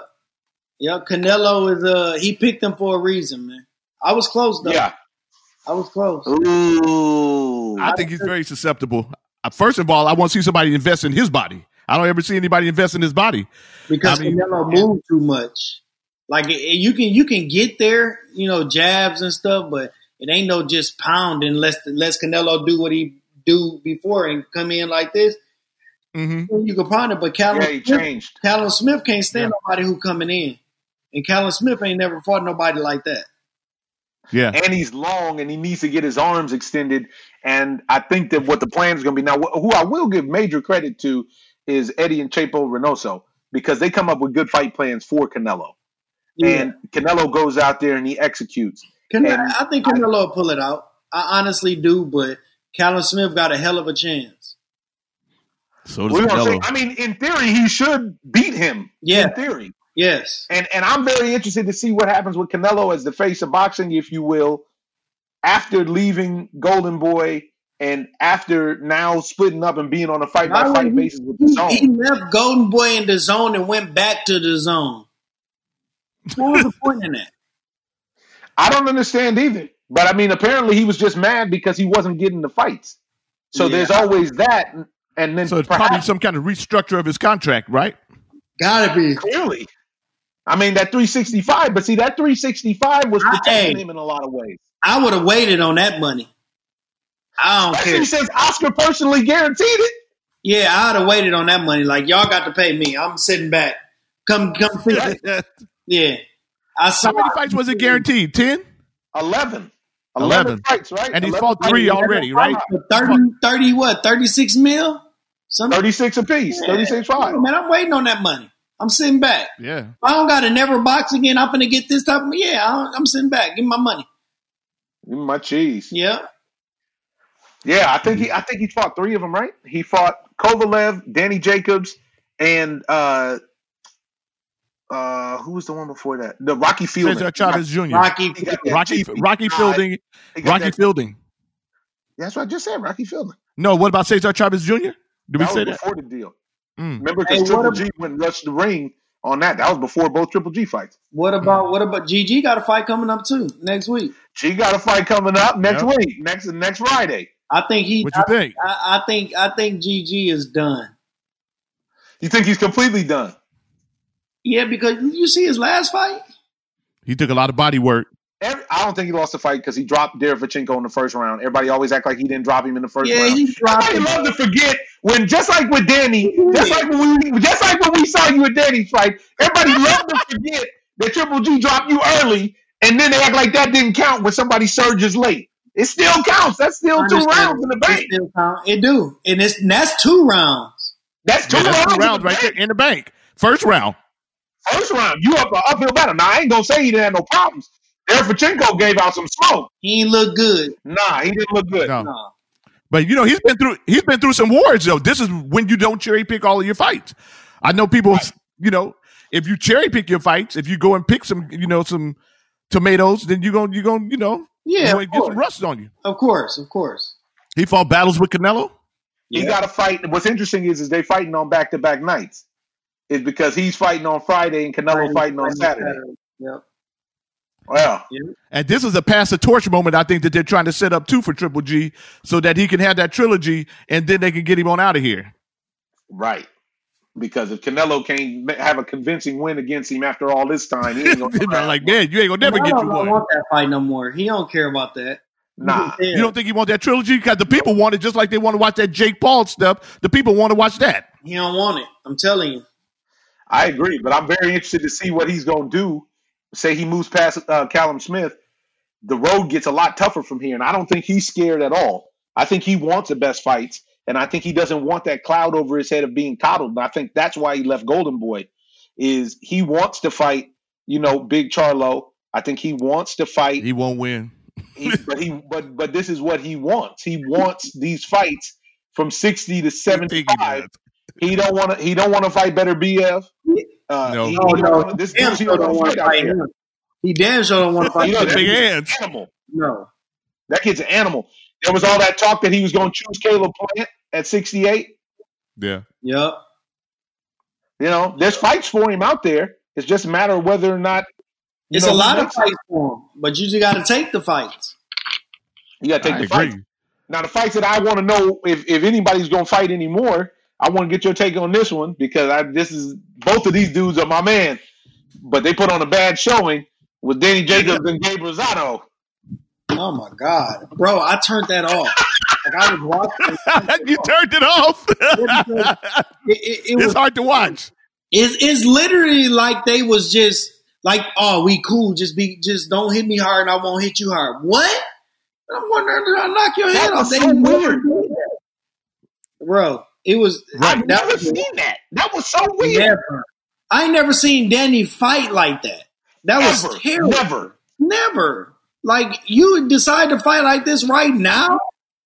yeah. Canelo is uh he picked him for a reason, man. I was close though. Yeah. I was close. Ooh. I think he's very susceptible. Uh, First of all, I want to see somebody invest in his body. I don't ever see anybody invest in his body. Because I mean, Canelo yeah. moved too much. Like it, it- you can you can get there, you know, jabs and stuff, but it ain't no just pounding unless unless Canelo do what he do before and come in like this. hmm You can pound it, but Callum yeah, he Smith, changed. Callum Smith can't stand Yeah. nobody who coming in. And Callum Smith ain't never fought nobody like that. Yeah. And he's long and he needs to get his arms extended. And I think that what the plan is going to be now, who I will give major credit to is Eddie and Chepo Reynoso because they come up with good fight plans for Canelo. And Canelo goes out there and he executes. Can, And I think Canelo will pull it out. I honestly do, but Callum Smith got a hell of a chance. So does We're say, Canelo. I mean, in theory, he should beat him. Yeah. In theory. Yes. And and I'm very interested to see what happens with Canelo as the face of boxing, if you will, after leaving Golden Boy and after now splitting up and being on a fight by fight basis with the He, zone. he left Golden Boy in DAZN and went back to DAZN. What was the (laughs) point in that? I don't understand either. But I mean, apparently he was just mad because he wasn't getting the fights. So Yeah. there's always that, and then So it's probably some kind of restructure of his contract, right? Gotta be. clearly. I mean that 365, but see that 365 was I- protecting hey. him in a lot of ways. I would have waited on that money. I don't care. Especially since Oscar personally guaranteed it. Yeah, I'd have waited on that money. Like y'all got to pay me. I'm sitting back. Come, come, see. How (laughs) yeah. I saw. many fights was it guaranteed? Ten? 11. 11, 11. fights, right? And he fought three already, right? 30, 30 what? 36 mil? Something. 36 apiece, 36 five. Oh, man, I'm waiting on that money. I'm sitting back. Yeah. If I don't got to never box again. I'm gonna get this type of yeah. I- I'm sitting back. Give me my money. Give me my cheese. Yeah, Yeah, I think he I think he fought three of them, right? He fought Kovalev, Danny Jacobs, and uh uh who was the one before that? The Rocky Fielding. Cesar Chavez Jr. Rocky. He Rocky Rocky Fielding. Rocky that- Fielding. That's what I just said, Rocky Fielding. No, what about Cesar Chavez Jr.? Did we That say was that? before the deal. Mm. Remember because what Triple ab- G went and rushed the ring on that. That was before both Triple G fights. What about what about GG got a fight coming up too next week? She got a fight coming up next Yep. week, next next Friday. I think he. What you I, think? I, I think I think GG is done. You think he's completely done? Yeah, because you see his last fight. He took a lot of body work. Every, I don't think he lost the fight because he dropped Derevyanchenko in the first round. Everybody always act like he didn't drop him in the first Yeah, round. he dropped Everybody him. love to forget when, just like with Danny, just like when we, just like when we saw you at Danny's fight. Everybody love to forget that Triple G dropped you early, and then they act like that didn't count when somebody surges late. It still counts. That's still two rounds in the It bank. still count. It do, and it's and that's two rounds. That's two Yeah, that's rounds, two rounds in the right bank. there in the bank. First round. First round, you up an uphill battle. Now I ain't gonna say he didn't have no problems. Derevyanchenko gave out some smoke. He ain't look good. Nah, he didn't look good. No. No. But you know, he's been through he's been through some wars though. This is when you don't cherry pick all of your fights. I know people, you know, if you cherry pick your fights, if you go and pick some, you know, some tomatoes, then you're gonna you're gonna, you know, Yeah, you of might get some rust on you. of course, of course. He fought battles with Canelo. He got to fight. What's interesting is, is they fighting on back to back nights. Is because he's fighting on Friday and Canelo fighting on Saturday. Yep. Well, And this is a pass the torch moment, I think, that they're trying to set up too for Triple G so that he can have that trilogy and then they can get him on out of here. right. Because if Canelo can't have a convincing win against him after all this time, he ain't gonna (laughs) They're like, man, you ain't gonna never get don't, you don't one. want that fight no more. He don't care about that. nah. You don't think he want that trilogy? Because the people want it just like they want to watch that Jake Paul stuff. The people want to watch that. He don't want it. I'm telling you. I agree, but I'm very interested to see what he's gonna do. Say he moves past uh, Callum Smith, the road gets a lot tougher from here, and I don't think he's scared at all. I think he wants the best fights, and I think he doesn't want that cloud over his head of being coddled. And I think that's why he left Golden Boy. Is he wants to fight, you know, Big Charlo. I think he wants to fight, He won't win. he, but he but but this is what he wants. He wants these fights from sixty to I seventy he He don't want to. He don't want to fight better BF. Uh, No. he, Oh he no, don't wanna, this damn sure don't don't want want to to fight out fight here. him. He damn sure don't want to fight You know, Big kid's hands. an animal. No. That kid's an animal. There was all that talk that he was going to choose Caleb Plant at 68. Yeah. Yep. You know, there's fights for him out there. It's just a matter of whether or not. you It's know, a lot of fights for him, but you just got to take the fights. You got to take I the agree. fight. Now, the fights that I want to know if, if anybody's going to fight anymore, I want to get your take on this one because I this is both of these dudes are my man, but they put on a bad showing with Danny Jacobs and Gabe Rosado. Oh my god, bro! I turned that off. Like I was watching. (laughs) you turned it off. (laughs) It, it, it was it's hard to watch. It's, it's literally like they was just like, oh, we cool. Just be, just don't hit me hard, and I won't hit you hard. What? I'm wondering, did I knock your head That off? They so never weird. bro. It was I've that never was seen that. That was so weird. never. I never seen Danny fight like that. That was Ever. terrible. Never. Never. Like you decide to fight like this right now,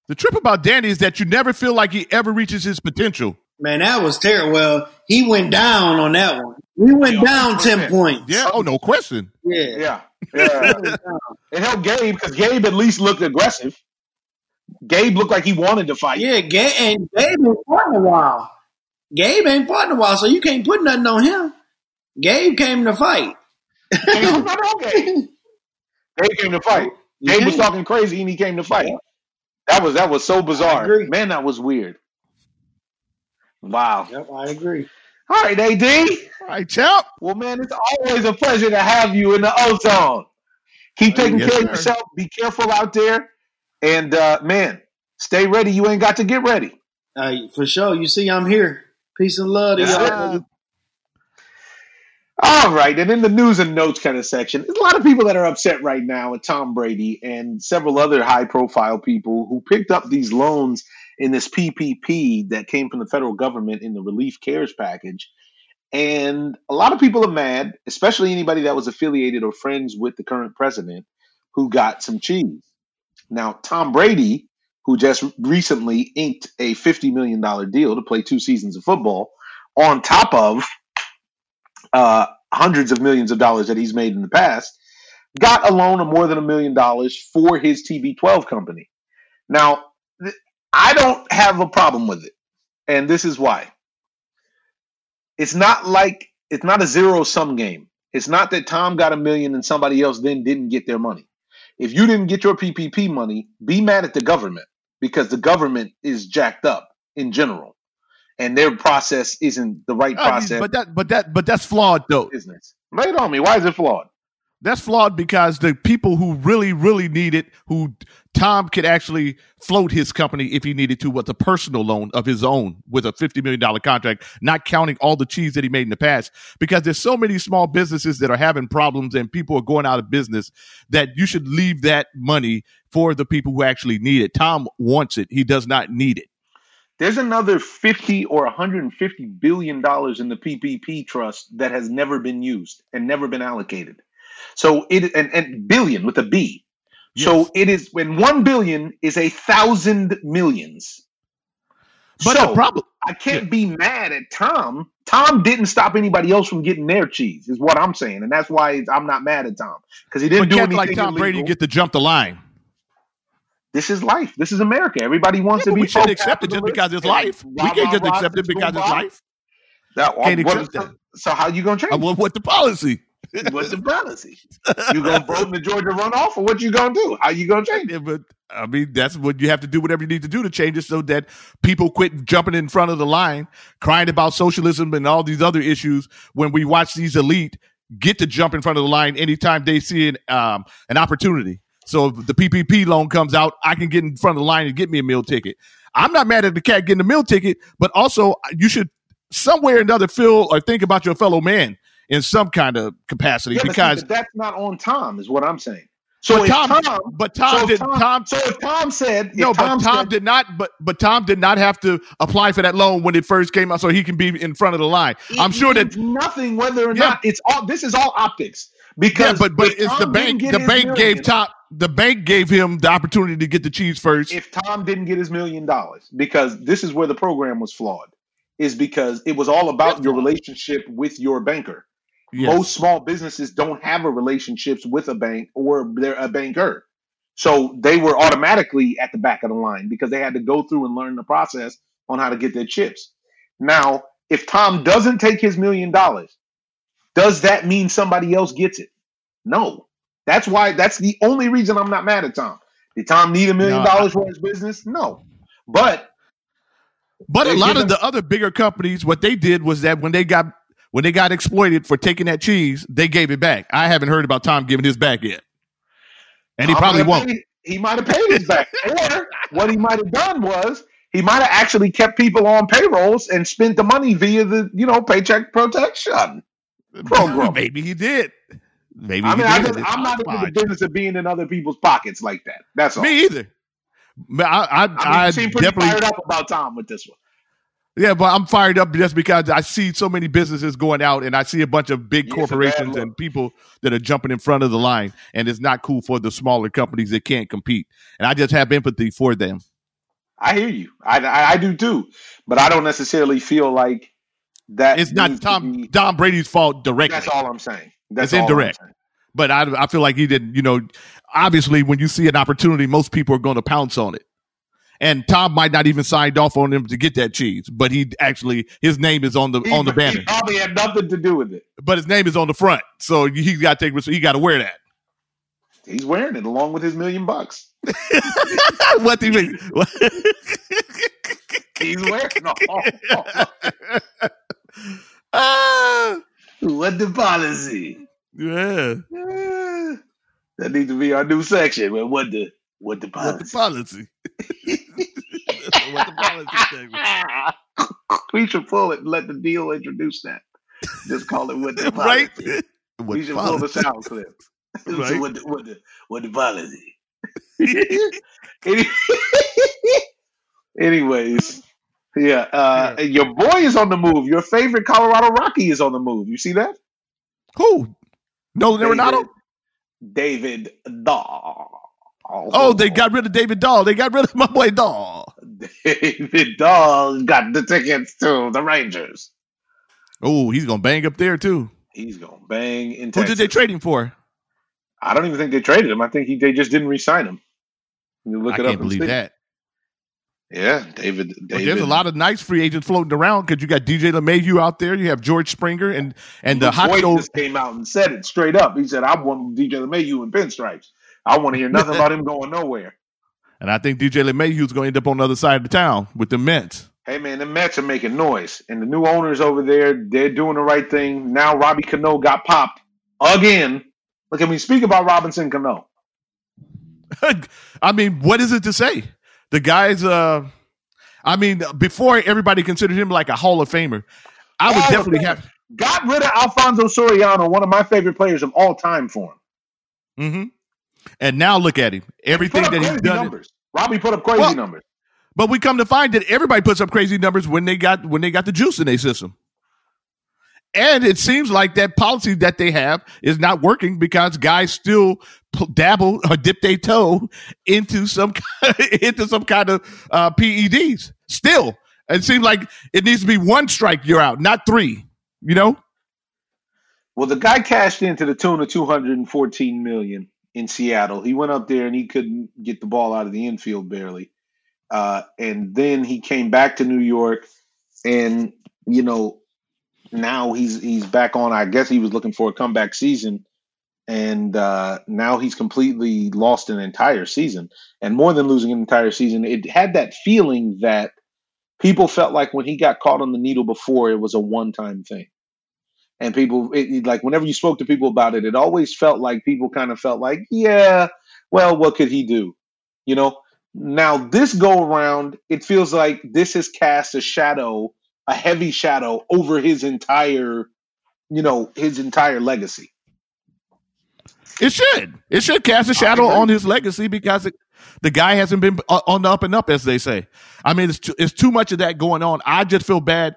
The trip about Danny is that you never feel like he ever reaches his potential. man. That was terrible. Well, he went down on that one. We went Yeah, down ten 100%. points. Yeah. Oh, no question. yeah. Yeah. Yeah. (laughs) it helped Gabe because Gabe at least looked aggressive. Gabe looked like he wanted to fight. Yeah, Gabe and Gabe ain't fought in a while. Gabe ain't fought in a while, so you can't put nothing on him. Gabe came to fight. Gabe (laughs) was not on Gabe. Gabe came to fight. You Gabe was talking crazy and he came to fight. That was that was so bizarre. Man, that was weird. Wow. Yep, I agree. All right, AD. All right, champ. Well, man, it's always a pleasure to have you in the ozone. Keep taking Yes, care sir. of yourself. Be careful out there. And uh, man, stay ready. You ain't got to get ready. Uh, for sure. You see, I'm here. Peace and love to Yes, y'all. All right, and in the news and notes kind of section, there's a lot of people that are upset right now with Tom Brady and several other high profile people who picked up these loans in this PPP that came from the federal government in the relief cares package. And a lot of people are mad, especially anybody that was affiliated or friends with the current president who got some cheese. Now, Tom Brady, who just recently inked a $50 million deal to play two seasons of football, on top of uh, hundreds of millions of dollars that he's made in the past, got a loan of more than a million dollars for his TB12 company. Now, th- I don't have a problem with it. And this is why. It's not like it's not a zero sum game. It's not that Tom got a million and somebody else then didn't get their money. If you didn't get your PPP money, be mad at the government because the government is jacked up in general, and their process isn't the right I mean, process. but that, but that, but that's flawed though. business. Lay it on me. Why is it flawed? That's flawed because the people who really, really need it, who Tom could actually float his company if he needed to, with a personal loan of his own with a $50 million contract, not counting all the cheese that he made in the past. Because there's so many small businesses that are having problems and people are going out of business that you should leave that money for the people who actually need it. Tom wants it. He does not need it. There's another 50 or 150 billion dollars in the PPP trust that has never been used and never been allocated. So it and, and billion with a B. So it is when one billion is a thousand millions. But so the problem, I can't be mad at Tom. Tom didn't stop anybody else from getting their cheese, is what I'm saying, and that's why I'm not mad at Tom because he didn't but do anything like Tom Brady illegal. get to jump the line. This is life. This is America. Everybody wants Yeah, to be. we should accept it just because it's life. We can't just accept it because it's life. That, Can't what- accept that. So how you gonna change? Uh, what, what the policy? (laughs) What's the policy? You gonna vote in the Georgia runoff, or what you gonna do? How you gonna change? it? Yeah, but I mean, that's what you have to do. Whatever you need to do to change it, so that people quit jumping in front of the line, crying about socialism and all these other issues. When we watch these elite get to jump in front of the line anytime they see an um, an opportunity. So if the PPP loan comes out, I can get in front of the line and get me a meal ticket. I'm not mad at the cat getting a meal ticket, but also you should somewhere or another feel or think about your fellow man in some kind of capacity Yeah, but see, because that's not on Tom, is what I'm saying. So but Tom, Tom, but Tom so did Tom, Tom so if Tom said, no, but Tom, Tom said, did not. But but Tom did not have to apply for that loan when it first came out, so he can be in front of the line. I'm sure that. nothing whether or Yeah. not it's all. This is all optics Yeah, because but but if it's the bank. The bank million- gave Tom. The bank gave him the opportunity to get the cheese first. if Tom didn't get his million dollars, because this is where the program was flawed, is because it was all about your relationship with your banker. Yes. Most small businesses don't have a relationships with a bank or they're a banker. So they were automatically at the back of the line because they had to go through and learn the process on how to get their chips. Now, if Tom doesn't take his million dollars, does that mean somebody else gets it? No. That's why that's the only reason I'm not mad at Tom. Did Tom need a million dollars for his business? No. But But a lot of the other bigger companies, what they did was that when they got when they got exploited for taking that cheese, they gave it back. I haven't heard about Tom giving his back yet, and he Tom probably won't. paid- he might have paid his back. (laughs) or what he might have done was he might have actually kept people on payrolls and spent the money via the, you know, paycheck protection. (laughs) program. Maybe he did. Maybe I mean, I just, I'm not into the business of being in other people's pockets like that. That's all. Me either. But I, I, I mean, I seem pretty definitely, fired up about Tom with this one. yeah, but I'm fired up just because I see so many businesses going out, and I see a bunch of big Yeah, it's a bad corporations and people that are jumping in front of the line, and it's not cool for the smaller companies that can't compete. And I just have empathy for them. I hear you. I, I, I do too. But I don't necessarily feel like that. It's not needs to Tom be- Tom Brady's fault directly. That's all I'm saying. That's It's indirect. but I, I feel like he didn't. You know, obviously, when you see an opportunity, most people are going to pounce on it. And Tom might not even signed off on him to get that cheese, but he actually his name is on the He, on the he banner, probably had nothing to do with it. but his name is on the front, so he got to take. res- He got to wear that. He's wearing it along with his million bucks. (laughs) what do you mean? He's wearing no. (laughs) Ah, what the policy? yeah, Eh, That needs to be our new section. But what the what the what the policy? policy? (laughs) what the policy (laughs) we should pull it and let the deal introduce that. Just call it what the (laughs) right? policy. What we should pull the sound clip. So Right. what the what the what the policy? Anyways, yeah, uh, your boy is on the move. Your favorite Colorado Rocky is on the move. You see that? Who? Nolan Arenado? David Dahl. Oh, they got rid of David Dahl. They got rid of (laughs) my boy Dahl. David Dahl got the tickets to the Rangers. Oh, he's gonna bang up there too. He's gonna bang in Who did they trade him for? I don't even think they traded him. I think he, they just didn't re-sign him. You look I it up can't believe see. that. Yeah, David. David. there's a lot of nice free agents floating around because you got DJ LeMahieu out there. You have George Springer and and the hot just came out and said it straight up. He said, "I want DJ LeMahieu in pinstripes. I want to hear nothing about him going nowhere." (laughs) And I think DJ LeMahieu is going to end up on the other side of the town with the Mets. Hey man, the Mets are making noise, and the new owners over there, they're doing the right thing. Now Robbie Cano got popped again. Look at me speak about Robinson Cano. (laughs) I mean, what is it to say? The guy's uh I mean, before everybody considered him like a Hall of Famer, I would Hall definitely have Got rid of Alfonso Soriano, one of my favorite players of all time, for him. Mm-hmm. And now look at him. Everything up that he's done. numbers. Robbie put up crazy Well- numbers. But we come to find that everybody puts up crazy numbers when they got when they got the juice in their system. And it seems like that policy that they have is not working because guys still dabble or dip their toe into some (laughs) into some kind of uh, PEDs. Still, it seems like it needs to be one strike, you're out, not three. You know, Well, the guy cashed into the tune of 214 million in Seattle. He went up there and he couldn't get the ball out of the infield barely. Uh, and then he came back to New York and you know now he's he's back on. I guess he was looking for a comeback season and uh, now he's completely lost an entire season. And more than losing an entire season it had that feeling that people felt like when he got caught on the needle before it was a one-time thing. And people it- like whenever you spoke to people about it it always felt like people kind of felt like yeah well what could he do? You know? Now this go around it feels like this has cast a shadow a heavy shadow over his entire you know his entire legacy it should it should cast a shadow on his legacy because it, the guy hasn't been on the up and up, as they say. I mean, it's too, it's too much of that going on. I just feel bad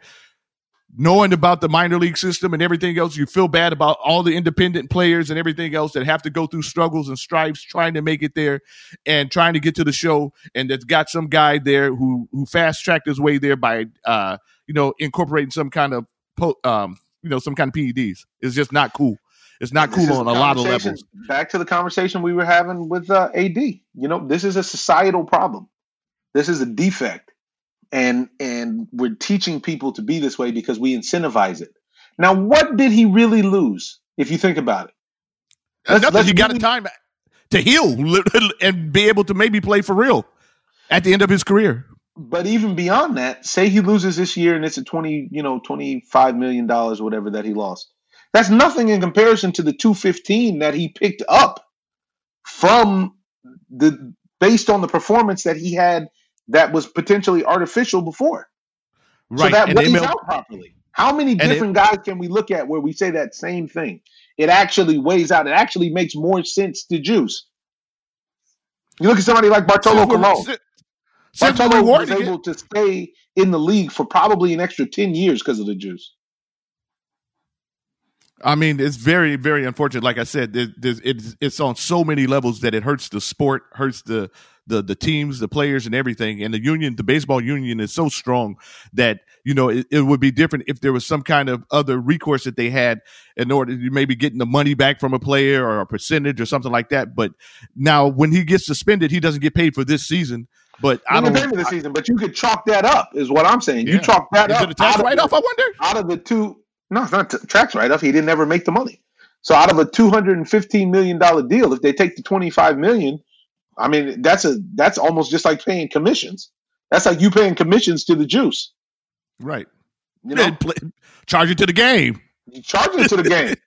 knowing about the minor league system and everything else. You feel bad about all the independent players and everything else that have to go through struggles and stripes trying to make it there and trying to get to the show. And that's got some guy there who who fast tracked his way there by uh you know incorporating some kind of po- um you know some kind of PEDs. It's just not cool. It's not This cool on a lot of levels. Back to the conversation we were having with uh, AD. You know, this is a societal problem. This is a defect, and and we're teaching people to be this way because we incentivize it. Now, what did he really lose? If you think about it, Let's- Nothing. let's He got a really- time to heal and be able to maybe play for real at the end of his career. But even beyond that, say he loses this year and it's a twenty, you know, twenty five million dollars, whatever that he lost. That's nothing in comparison to the two fifteen that he picked up from the based on the performance that he had that was potentially artificial before. Right. So that and weighs out properly. How many it- different guys can we look at where we say that same thing? It actually weighs out. It actually makes more sense to juice. You look at somebody like Bartolo Colon. Since- Bartolo was rewarding it, able to stay in the league for probably an extra 10 years because of the juice. I mean, it's very, very unfortunate. Like I said, it's it's on so many levels that it hurts the sport, hurts the the the teams, the players, and everything. And the union, the baseball union, is so strong that you know it, it would be different if there was some kind of other recourse that they had in order to maybe getting the money back from a player or a percentage or something like that. But now, when he gets suspended, he doesn't get paid for this season. But I don't. don't remember the season, but you could chalk that up, is what I'm saying. You chalk that Is up Is it a tax write off? I wonder. out of the two. No, it's not t- tax write off. He didn't ever make the money. So out of a 215 million dollar deal, if they take the 25 million, I mean that's a that's almost just like paying commissions. That's like you paying commissions to the juice. Right. You know, Play- charge it to the game. you charge it to the game. (laughs)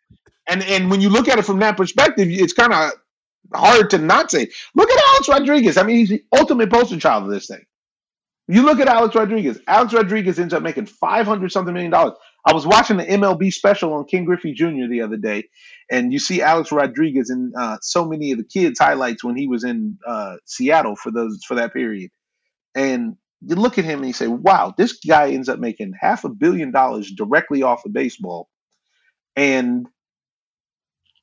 And and when you look at it from that perspective, it's kind of hard to not say. Look at Alex Rodriguez. I mean, he's the ultimate poster child of this thing. You look at Alex Rodriguez. Alex Rodriguez ends up making five hundred something million dollars. I was watching the MLB special on Ken Griffey Jr. the other day, and you see Alex Rodriguez in uh, so many of the kids' highlights when he was in uh, Seattle for those for that period. And you look at him and you say, "Wow, this guy ends up making half a billion dollars directly off of baseball." and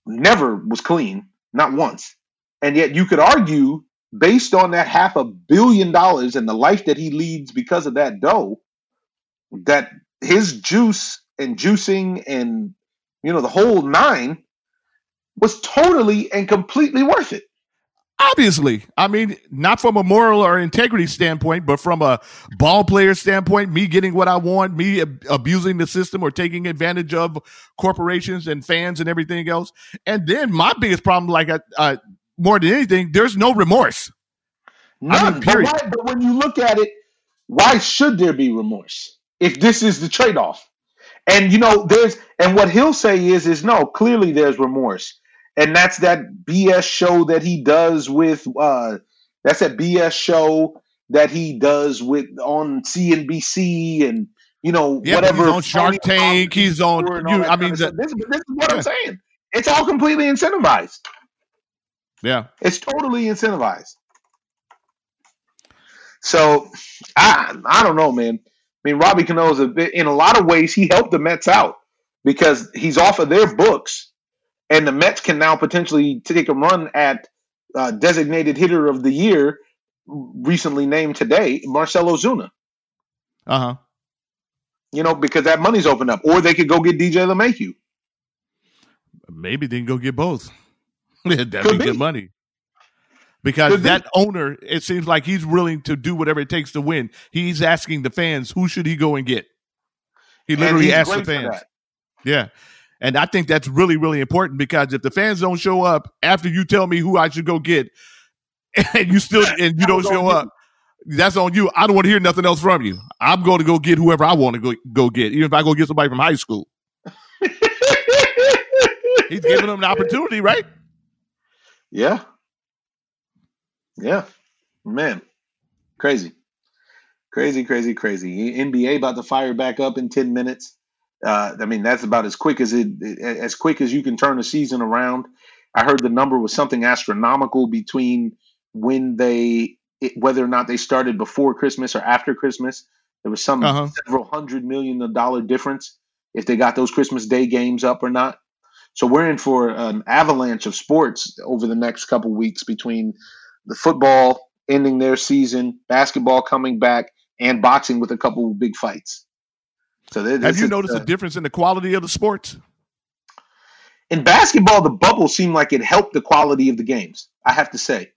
never was clean, not once. And yet you could argue, based on that half a billion dollars and the life that he leads because of that dough, that his juice and juicing and you know the whole nine was totally and completely worth it. Obviously, I mean, not from a moral or integrity standpoint, but from a ball player standpoint, me getting what I want, me ab- abusing the system or taking advantage of corporations and fans and everything else. And then my biggest problem, like uh, uh, more than anything, there's no remorse. None. mean, but, why, but when you look at it, why should there be remorse if this is the trade off? And you know, there's and what he'll say is is no, clearly there's remorse. And that's that BS show that he does with uh that's that BS show that he does with on CNBC and you know Yeah, whatever he's on Shark Tank. He's on. You, I mean, the, this, this is what Yeah. I'm saying. It's all completely incentivized. Yeah. It's totally incentivized. So I I don't know, man. I mean, Robbie Cano is a bit in a lot of ways he helped the Mets out because he's off of their books, and the Mets can now potentially take a run at uh, designated hitter of the year, recently named today, Marcell Ozuna. Uh huh. You know, because that money's opened up, or they could go get DJ LeMahieu. Maybe they can go get both. (laughs) That'd Could be be. good money. Because Could be. that owner, it seems like he's willing to do whatever it takes to win. He's asking the fans, who should he go and get? He literally asked the fans. Yeah. And I think that's really, really important because if the fans don't show up after you tell me who I should go get, (laughs) and you still (laughs) and you don't show up, that's on you. I don't want to hear nothing else from you. I'm going to go get whoever I want to go go get, even if I go get somebody from high school. He's giving them an opportunity, right? Yeah. Yeah. Man. Crazy. Crazy, crazy, crazy. NBA about to fire back up in 10 minutes. Uh, I mean, that's about as quick as it as quick as you can turn a season around. I heard the number was something astronomical between when they it, whether or not they started before Christmas or after Christmas. There was some Uh-huh. several hundred million dollar difference if they got those Christmas Day games up or not. So we're in for an avalanche of sports over the next couple weeks between the football ending their season, basketball coming back, and boxing with a couple of big fights. So Have you is, noticed uh, a difference in the quality of the sports? in basketball, the bubble seemed like it helped the quality of the games. I have to say,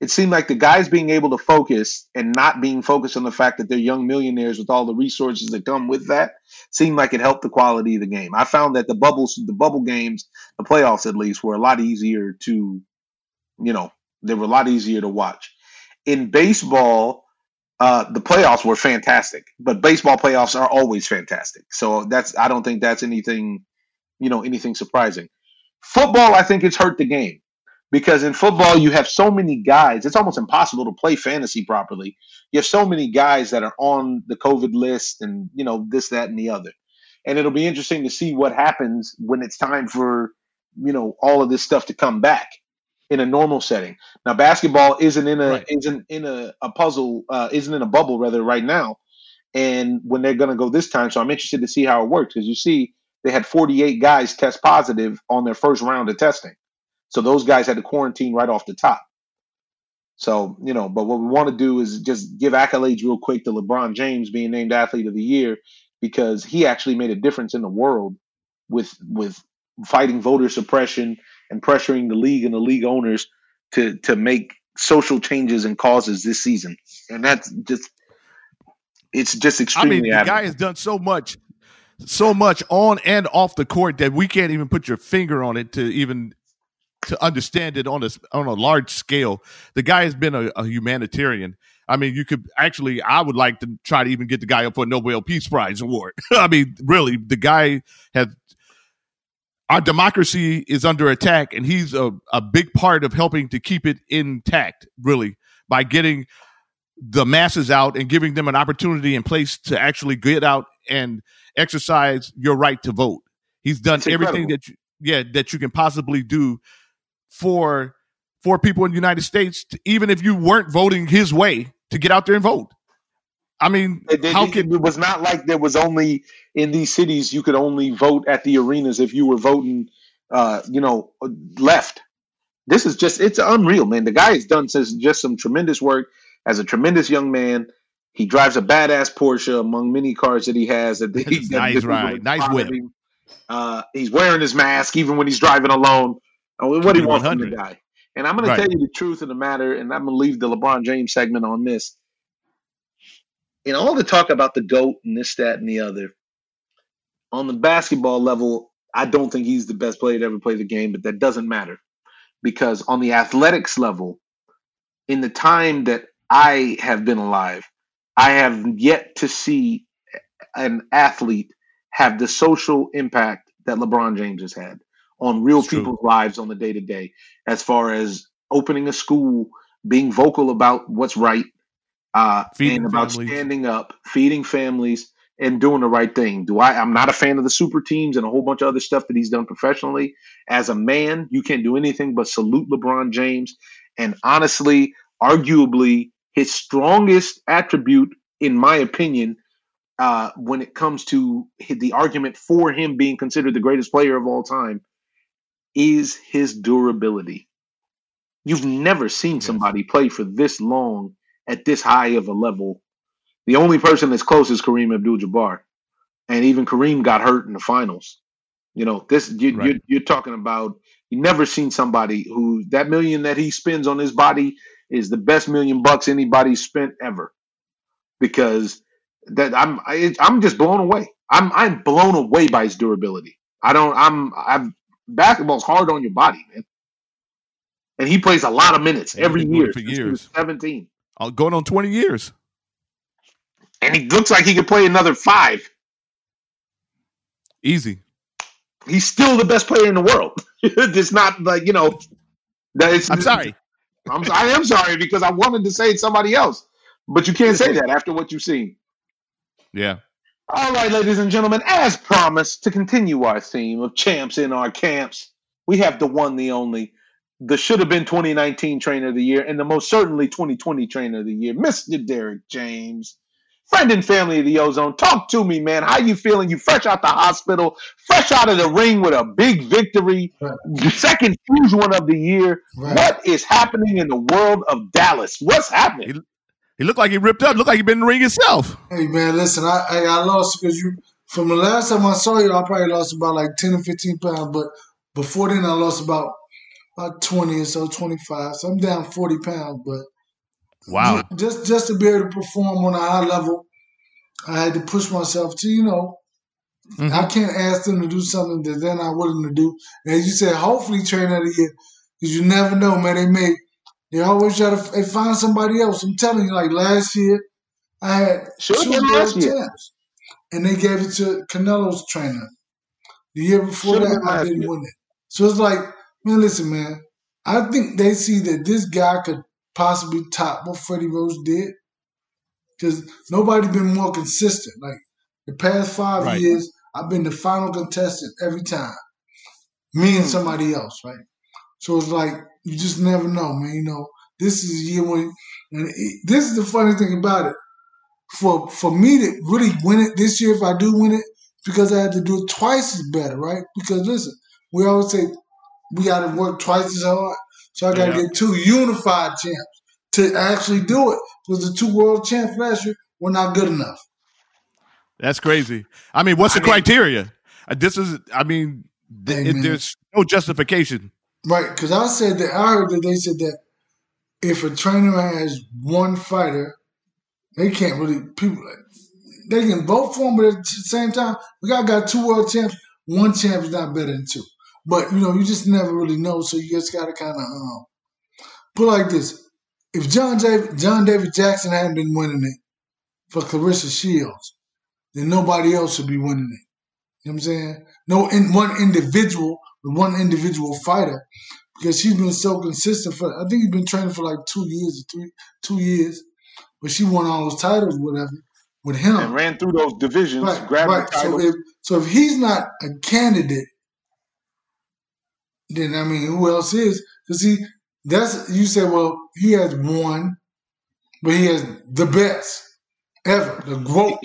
it seemed like the guys being able to focus and not being focused on the fact that they're young millionaires with all the resources that come with that seemed like it helped the quality of the game. I found that the bubbles, the bubble games, the playoffs at least, were a lot easier to, you know, they were a lot easier to watch. In baseball, uh, the playoffs were fantastic, but baseball playoffs are always fantastic. So that's I don't think that's anything you know anything surprising. Football, I think it's hurt the game because in football you have so many guys. It's almost impossible to play fantasy properly. You have so many guys that are on the COVID list, and you know this, that, and the other. And it'll be interesting to see what happens when it's time for you know all of this stuff to come back in a normal setting. Now, basketball isn't in a Right. isn't in a, a puzzle, uh, isn't in a bubble rather right now. And when they're going to go this time, so I'm interested to see how it works because you see they had 48 guys test positive on their first round of testing. So those guys had to quarantine right off the top. So, you know, but what we want to do is just give accolades real quick to LeBron James being named athlete of the year because he actually made a difference in the world with with fighting voter suppression and pressuring the league and the league owners to to make social changes and causes this season. And that's just it's just extremely I mean, the admirable. guy has done so much, so much on and off the court that we can't even put your finger on it to even to understand it on a on a large scale. The guy has been a, a humanitarian. I mean, you could actually, I would like to try to even get the guy up for a Nobel Peace Prize award. (laughs) I mean, really, the guy has. Our democracy is under attack, and he's a, a big part of helping to keep it intact, really, by getting the masses out and giving them an opportunity and place to actually get out and exercise your right to vote. He's done everything that you, yeah, that you can possibly do for for people in the United States, to, even if you weren't voting his way, to get out there and vote. I mean, It, it- how can it was not like there was only in these cities you could only vote at the arenas if you were voting, uh, you know, left. This is just it's unreal, man. The guy has done says just some tremendous work as a tremendous young man. He drives a badass Porsche among many cars that he has. That, (laughs) he, that nice people ride, nice whip. Uh, he's wearing his mask even when he's driving alone. What do you want from the guy? And I'm going Right. to tell you the truth of the matter, and I'm going to leave the LeBron James segment on this. In all the talk about the GOAT and this, that, and the other, on the basketball level, I don't think he's the best player to ever play the game, but that doesn't matter because on the athletics level, in the time that I have been alive, I have yet to see an athlete have the social impact that LeBron James has had on real It's true. people's lives on the day to day, as far as opening a school, being vocal about what's right, uh, Feeding and about families. standing up, feeding families, and doing the right thing. Do I? I'm not a fan of the super teams and a whole bunch of other stuff that he's done professionally. As a man, you can't do anything but salute LeBron James. And honestly, arguably, his strongest attribute, in my opinion, uh, when it comes to the argument for him being considered the greatest player of all time, is his durability. You've never seen somebody play for this long at this high of a level. The only person that's close is Kareem Abdul-Jabbar, and even Kareem got hurt in the finals. You know, this you, Right. you're, you're talking about. You never seen somebody who that million that he spends on his body is the best million bucks anybody's spent ever, because that I'm I, I'm just blown away. I'm I'm blown away by his durability. I don't I'm I'm basketball's hard on your body, man. And he plays a lot of minutes And every year for years. 17. Uh, going on 20 years. And he looks like he could play another five. Easy. He's still the best player in the world. (laughs) it's not like, you know, that it's, I'm sorry. I'm, I am sorry because I wanted to say somebody else, but you can't say that after what you've seen. Yeah. All right, ladies and gentlemen, as promised, to continue our theme of champs in our camps, we have the one, the only, the should have been 2019 trainer of the year, and the most certainly 2020 trainer of the year, Mr. Derrick James. Friend and family of the Ozone, talk to me, man. How you feeling? You fresh out the hospital, fresh out of the ring with a big victory, Right. second huge one of the year. Right. What is happening in the world of Dallas? What's happening? He looked like he ripped up. Looked like he been in the ring himself. Hey man, listen, I I, I lost because you from the last time I saw you, I probably lost about like ten or fifteen pounds, but before then I lost about about twenty or so, twenty five. So I'm down forty pounds, but Wow. just just to be able to perform on a high level, I had to push myself to you know. Mhm. I can't ask them to do something that they're not willing to do. And as you said, hopefully trainer of the year, because you never know, man. They may they always try to they find somebody else. I'm telling you, like last year, I had Should two been last year. champs, and they gave it to Canelo's trainer. The year before that, been I last didn't year. win it. So it's like, man, listen, man. I think they see that this guy could possibly top what Freddie Roach did, because nobody's been more consistent. Like the past five Right. years, I've been the final contestant every time. Me and Hmm. somebody else, right? So it's like you just never know, man. You know, this is a year when, and it, this is the funny thing about it. For for me to really win it this year, if I do win it, because I had to do it twice as better, right? Because listen, we always say we got to work twice as hard. So I got to Yeah. get two unified champs to actually do it. Because the two world champs last year were not good enough. That's crazy. I mean, what's I the mean- criteria? Uh, This is, I mean, th- it- there's no justification. Right, because I said that I heard that they said that if a trainer has one fighter, they can't really people they can vote for him, but at the same time, we got got two world champs. One champ is not better than two, but you know you just never really know, so you just got to kind of um, put like this: if John David John David Jackson hadn't been winning it for Claressa Shields, then nobody else would be winning it. You know what I'm saying? No, in one individual, one individual fighter, because she's been so consistent for. I think he's been training for like two years or three, two years, but she won all those titles, whatever, with him. And ran through those divisions, Right, grabbed right. So if so, if he's not a candidate, then I mean, who else is? Because he, that's you say, well, he has one, but he has the best ever, the GOAT,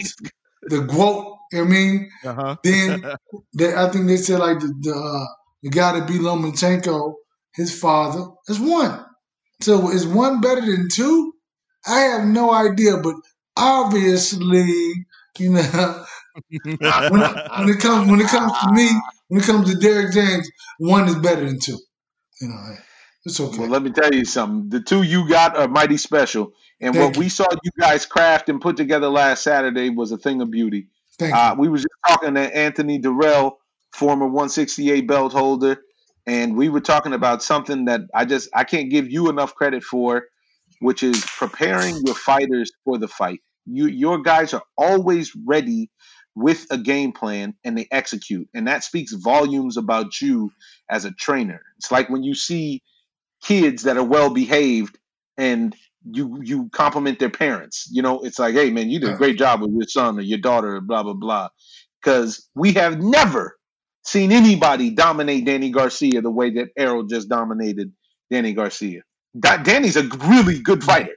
(laughs) the GOAT. You know what I mean, Uh huh. then (laughs) they, I think they said like the the, uh, the guy that beat Lomachenko, his father, is one. So is one better than two? I have no idea, but obviously, you know, (laughs) when, when it comes when it comes to me, when it comes to Derrick James, one is better than two. You know, It's okay. Well, let me tell you something. The two you got are mighty special, and Thank what you. we saw you guys craft and put together last Saturday was a thing of beauty. Thank Uh, you. we was just talking to Anthony Dirrell, former 168 belt holder, and we were talking about something that I just I can't give you enough credit for, which is preparing your fighters for the fight. You your guys are always ready with a game plan and they execute, and that speaks volumes about you as a trainer. It's like when you see kids that are well behaved and you you compliment their parents. You know, it's like, hey man, you did a great job with your son or your daughter, blah blah blah. Because we have never seen anybody dominate Danny Garcia the way that Errol just dominated Danny Garcia. Da- Danny's a really good fighter.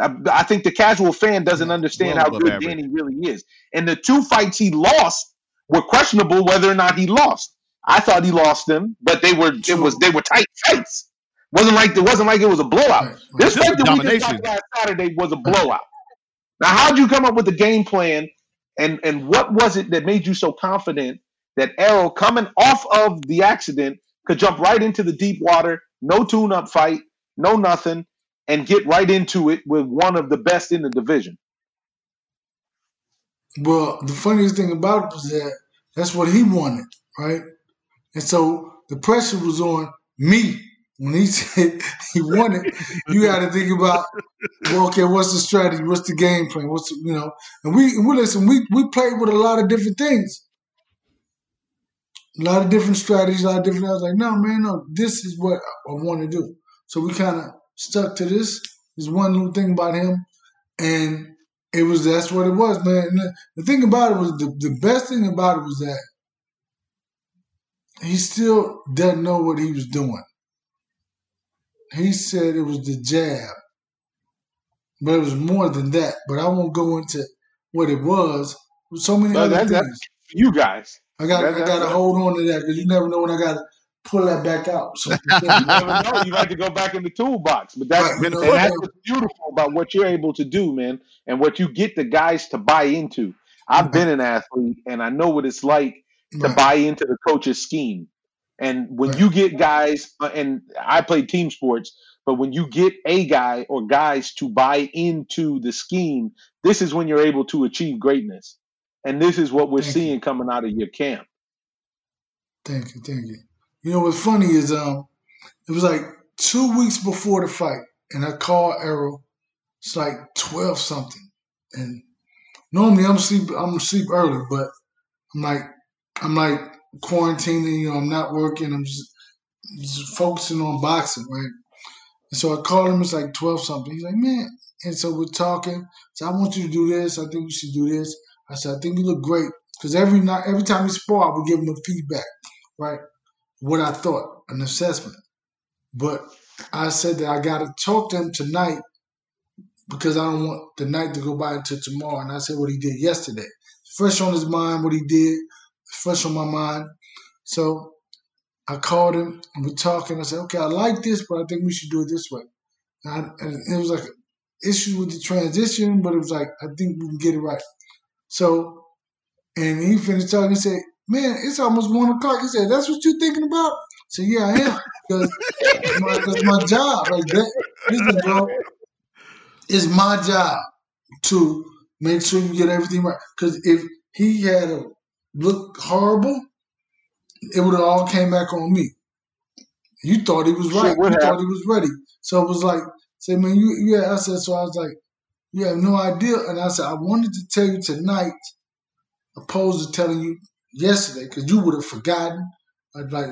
I, I think the casual fan doesn't understand Well how good average. Danny really is. And the two fights he lost were questionable whether or not he lost. I thought he lost them, but they were it was they were tight fights. wasn't like it wasn't like it was a blowout. Right. This This fight that we got last Saturday was a blowout. Now, how'd you come up with the game plan, and and what was it that made you so confident that Errol, coming off of the accident, could jump right into the deep water, no tune-up fight, no nothing, and get right into it with one of the best in the division? Well, the funniest thing about it was that that's what he wanted, right? And so the pressure was on me when he (laughs) said he wanted. You got to think about, well, okay, what's the strategy? What's the game plan? What's you know? And we, we listen. We we played with a lot of different things, a lot of different strategies, a lot of different. I was like, no, man, no, this is what I want to do. So we kind of stuck to this. There's one little thing about him, and it was that's what it was, man. And the, the thing about it was the, the best thing about it was that he still doesn't know what he was doing. He said it was the jab, but it was more than that. But I won't go into what it was. So many other that- things. You guys, I got I got to hold on to that because you never know when I got to pull that back out. So, (laughs) you never know. You like to go back in the toolbox, but that's Right, you know, and that's what's beautiful about what you're able to do, man, and what you get the guys to buy into. I've been an athlete, and I know what it's like to Right. buy into the coach's scheme. And when Right. you get guys, uh, and I play team sports, but when you get a guy or guys to buy into the scheme, this is when you're able to achieve greatness. And this is what we're Thank you. seeing coming out of your camp. Thank you, thank you. You know what's funny is um, it was like two weeks before the fight, and I called Errol. It's like twelve something, and normally I'm sleep I'm sleep early, but I'm like I'm like quarantining. You know, I'm not working. I'm just, just focusing on boxing, right? And so I called him. It's like twelve something. He's like, man. And so we're talking. So I want you to do this. I think you should do this. I said, I think you look great because every night, every time we spar, I would give him a feedback, right? What I thought, an assessment. But I said that I got to talk to him tonight because I don't want the night to go by until tomorrow. And I said what he did yesterday. Fresh on his mind, what he did, fresh on my mind. So I called him and we're talking. I said, okay, I like this, but I think we should do it this way. And, I, and it was like an issue with the transition, but it was like, I think we can get it right. So, and he finished talking. He said, man, it's almost one o'clock. He said, that's what you're thinking about? I said, yeah, I am. Because it's my, my job. Like that. Listen, bro, it's my job to make sure you get everything right. Because if he had a look horrible, it would have all came back on me. You thought he was right. you thought he was ready. So it was like, say, man, you yeah. I said, so I was like, you have no idea. And I said, I wanted to tell you tonight, opposed to telling you yesterday, because you would have forgotten. I'd like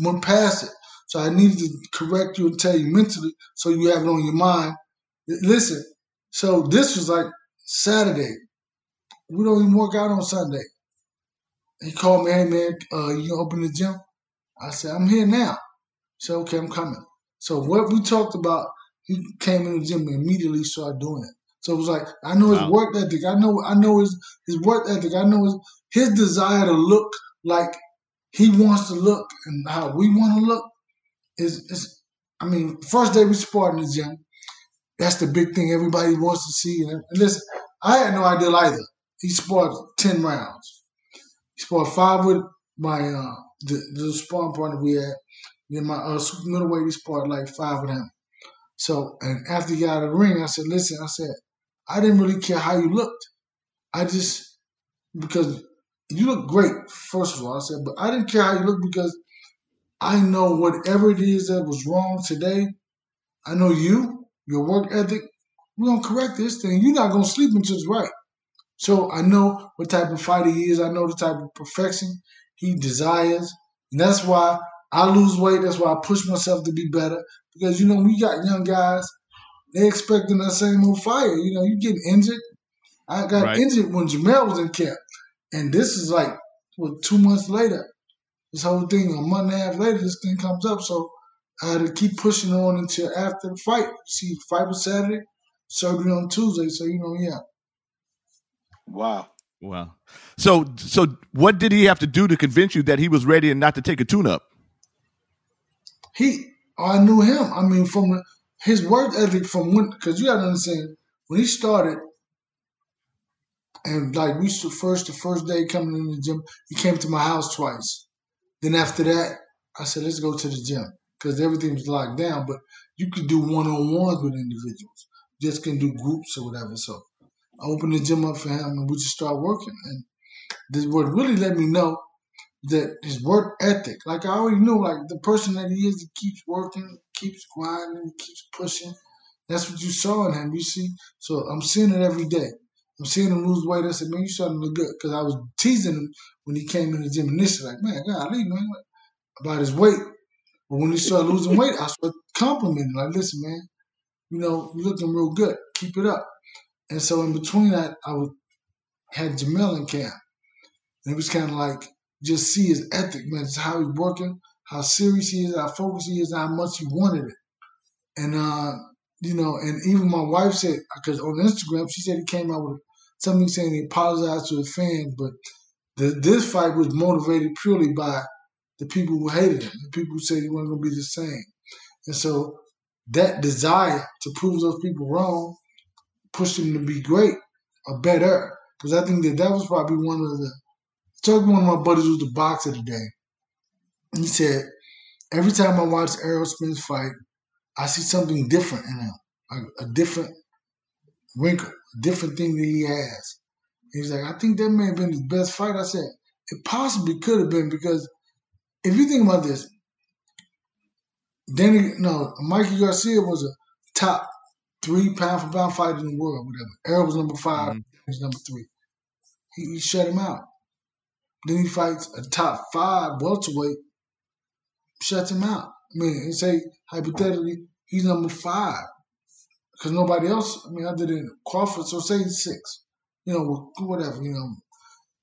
went past it. So I needed to correct you and tell you mentally, so you have it on your mind. Listen, so this was like Saturday. We don't even work out on Sunday. He called me, hey man, uh, you open the gym? I said, I'm here now. He said, okay, I'm coming. So what we talked about, he came in the gym and immediately started doing it. So it was like, I know his Wow. work ethic. I know, I know his his work ethic. I know his his desire to look like he wants to look and how we want to look is is. I mean, first day we sparred in the gym. That's the big thing everybody wants to see. And, and listen, I had no idea either. He sparred ten rounds. He sparred five with my uh, the, the sparring partner we had, Then my uh, super middleweight, he sparred like five of them. So, and after he got out of the ring, I said, listen, I said, I didn't really care how you looked. I just, because you look great, first of all, I said, but I didn't care how you look because I know whatever it is that was wrong today, I know you, your work ethic, we're to correct this thing. You're not to sleep until it's right. So I know what type of fighter he is. I know the type of perfection he desires. And that's why I lose weight. That's why I push myself to be better. Because, you know, we got young guys, they expecting that same old fire. You know, you get injured. I got right. injured when Jermell was in camp. And this is like, what, two months later. This whole thing, a month and a half later, this thing comes up. So I had to keep pushing on until after the fight. See, fight was Saturday, surgery on Tuesday. So, you know, yeah. Wow. Wow. So so what did he have to do to convince you that he was ready and not to take a tune up? He oh, I knew him. I mean from his work ethic from when because you gotta understand when he started and like we first the first day coming in the gym, he came to my house twice. Then after that, I said, let's go to the gym because everything was locked down. But you could do one on ones with individuals. just can do groups or whatever. So I opened the gym up for him and we just start working. And this what really let me know that his work ethic, like I already knew, like the person that he is, he keeps working, keeps grinding, keeps pushing. That's what you saw in him. You see, so I'm seeing it every day. I'm seeing him lose weight. I said, man, you starting to look good. Because I was teasing him when he came in the gym initially, like, man, God, leave man, about his weight. But when he started losing weight, I started complimenting, like, listen, man, you know, you're looking real good. Keep it up. And so in between that, I would, had Jermell in camp. And it was kind of like just see his ethic, man. Just how he's working, how serious he is, how focused he is, how much he wanted it. And uh, you know, and even my wife said because on Instagram she said he came out with something saying he apologized to the fans, but the, this fight was motivated purely by the people who hated him, the people who said he wasn't going to be the same. And so that desire to prove those people wrong pushed him to be great or better. Because I think that that was probably one of the. I to one of my buddies who's the boxer today. He said, every time I watch Errol Spence fight, I see something different in him, a, a different wrinkle, a different thing that he has. He's like, I think that may have been his best fight. I said, it possibly could have been because if you think about this, Danny, no, Mikey Garcia was a top three pound for pound fighter in the world, whatever. Errol was number 5 mm-hmm. he's number three. He, he, shut him out. Then he fights a top five welterweight, shuts him out. I mean, and say hypothetically he's number five because nobody else. I mean, other than Crawford, so say he's six. You know, whatever. You know,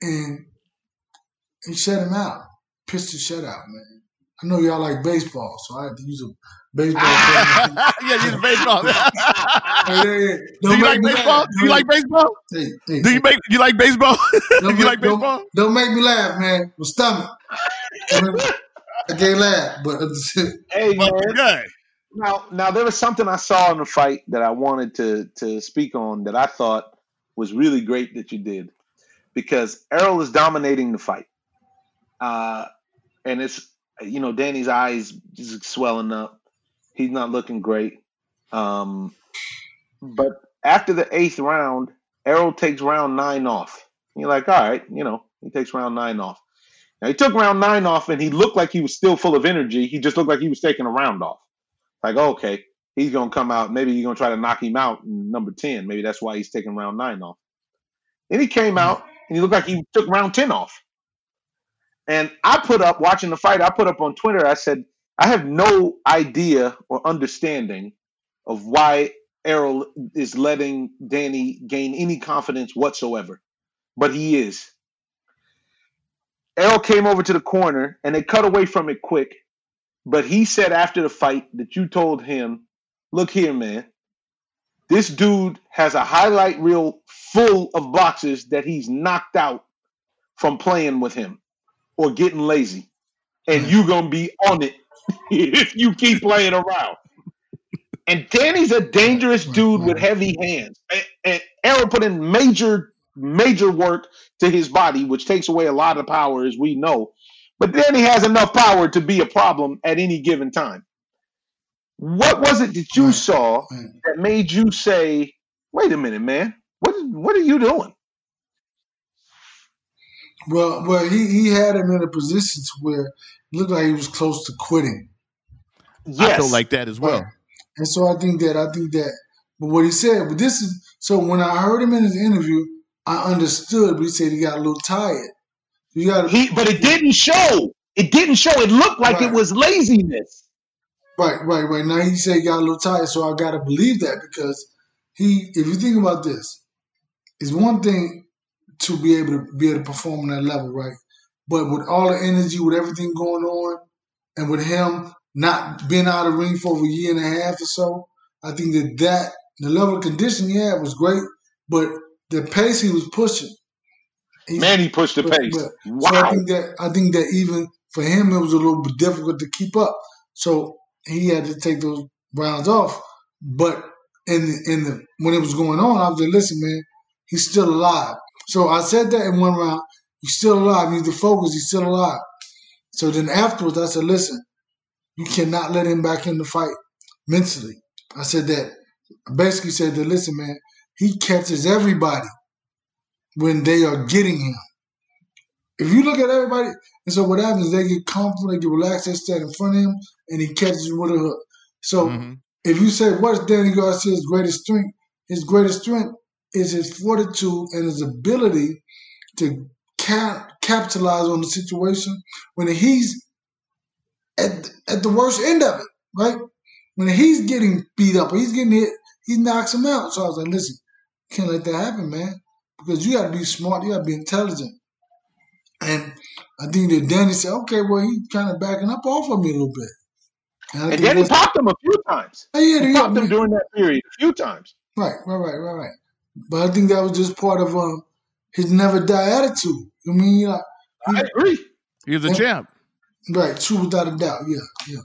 and he shut him out. Pistol shutout, man. I know y'all like baseball, so I had to use a baseball. (laughs) yeah, use baseball. yeah, yeah. (laughs) Do you like baseball? Do you like baseball? Hey, hey, Do you make you like baseball? (laughs) do you like baseball? Don't, don't, make me laugh, man. My stomach. I can't laugh, but (laughs) hey, man. Good. Now, now there was something I saw in the fight that I wanted to to speak on that I thought was really great that you did, because Errol is dominating the fight, uh, and it's you know, Danny's eyes just swelling up. He's not looking great. Um, but after the eighth round, Errol takes round nine off. You're like, all right, you know, he takes round nine off. Now he took round nine off, and he looked like he was still full of energy. He just looked like he was taking a round off. Like, oh, okay, he's gonna come out. Maybe you're gonna try to knock him out in number ten. Maybe that's why he's taking round nine off. Then he came out, and he looked like he took round ten off. And I put up watching the fight. I put up on Twitter. I said I have no idea or understanding of why Errol is letting Danny gain any confidence whatsoever, but he is. Errol came over to the corner and they cut away from it quick. But he said after the fight that you told him, "Look here, man. This dude has a highlight reel full of boxes that he's knocked out from playing with him." or getting lazy, and you're gonna be on it (laughs) if you keep playing around. And Danny's a dangerous dude with heavy hands. And, and Errol put in major, major work to his body, which takes away a lot of power, as we know. but then he has enough power to be a problem at any given time. What was it that you Right. saw Right. that made you say, "Wait a minute, man, what what are you doing?" Well, well, he, he had him in a position to where it looked like he was close to quitting. I feel like that as well. Right. And so I think that I think that but what he said, but this is so when I heard him in his interview, I understood but he said he got a little tired. You got He, but it didn't show. It didn't show. It looked like it was laziness. right, right, right. Now he said he got a little tired, so I gotta believe that because he if you think about this, it's one thing to be able to be able to perform on that level, right? But with all the energy, with everything going on, and with him not being out of the ring for over a year and a half or so, I think that that the level of condition he had was great, but the pace he was pushing, he- Man, he pushed the pace. but- So I Wow. think that I think that even for him, it was a little bit difficult to keep up. So he had to take those rounds off. But in the, in the when it was going on, I was like, listen, man, he's still alive. So I said that in one round. He's still alive. Need to focus. He's still alive. So then afterwards, I said, listen, you cannot let him back in the fight mentally. I said that. I basically said that, listen, man, he catches everybody when they are getting him. If you look at everybody, and so what happens is they get comfortable, they get relaxed, they stand in front of him, and he catches you with a hook. So Mhm. if you say what's Danny Garcia's greatest strength, his greatest strength is his fortitude and his ability to cap- capitalize on the situation when he's at at the worst end of it, right? When he's getting beat up or he's getting hit, he knocks him out. So I was like, listen, can't let that happen, man, because you got to be smart, you got to be intelligent. And I think that Danny said, okay, well, he's kind of backing up off of me a little bit. I And think then he that's- popped him a few times. Oh, yeah, He yeah, popped him during that period a few times. Right, right, right, right, right. But I think that was just part of um, his never die attitude. I mean, you know, I agree. He's a Yeah. champ. right, true without a doubt. Yeah, yeah.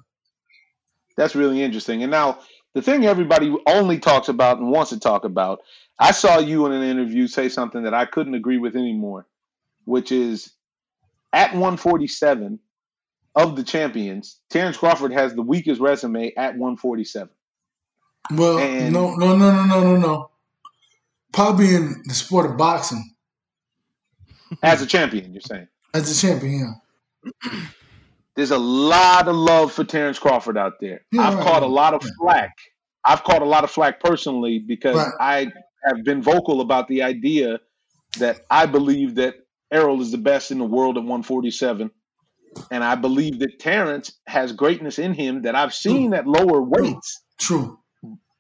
That's really interesting. And now the thing everybody only talks about and wants to talk about, I saw you in an interview say something that I couldn't agree with anymore, which is at 147 of the champions, Terence Crawford has the weakest resume at 147. Well, And- no, no, no, no, no, no, no. Probably in the sport of boxing As a champion, you're saying. as a champion. Yeah. (clears throat) There's a lot of love for Terence Crawford out there. Yeah, I've right, caught a lot of flack. I've caught a lot of flack personally because Right. I have been vocal about the idea that I believe that Errol is the best in the world at 147. And I believe that Terence has greatness in him that I've seen at lower weights, True.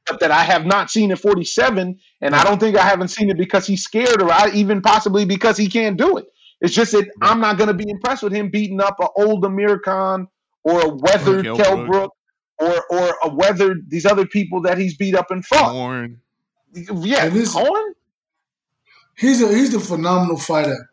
but that I have not seen at 47. And I don't think I haven't seen it because he's scared or I, even possibly because he can't do it. It's just that I'm not going to be impressed with him beating up an old Amir Khan or a weathered Kell Kell Brook. Brook or or a weathered these other people that he's beat up and fought. Horn. Yeah, And this- Horn. He's a he's a phenomenal fighter.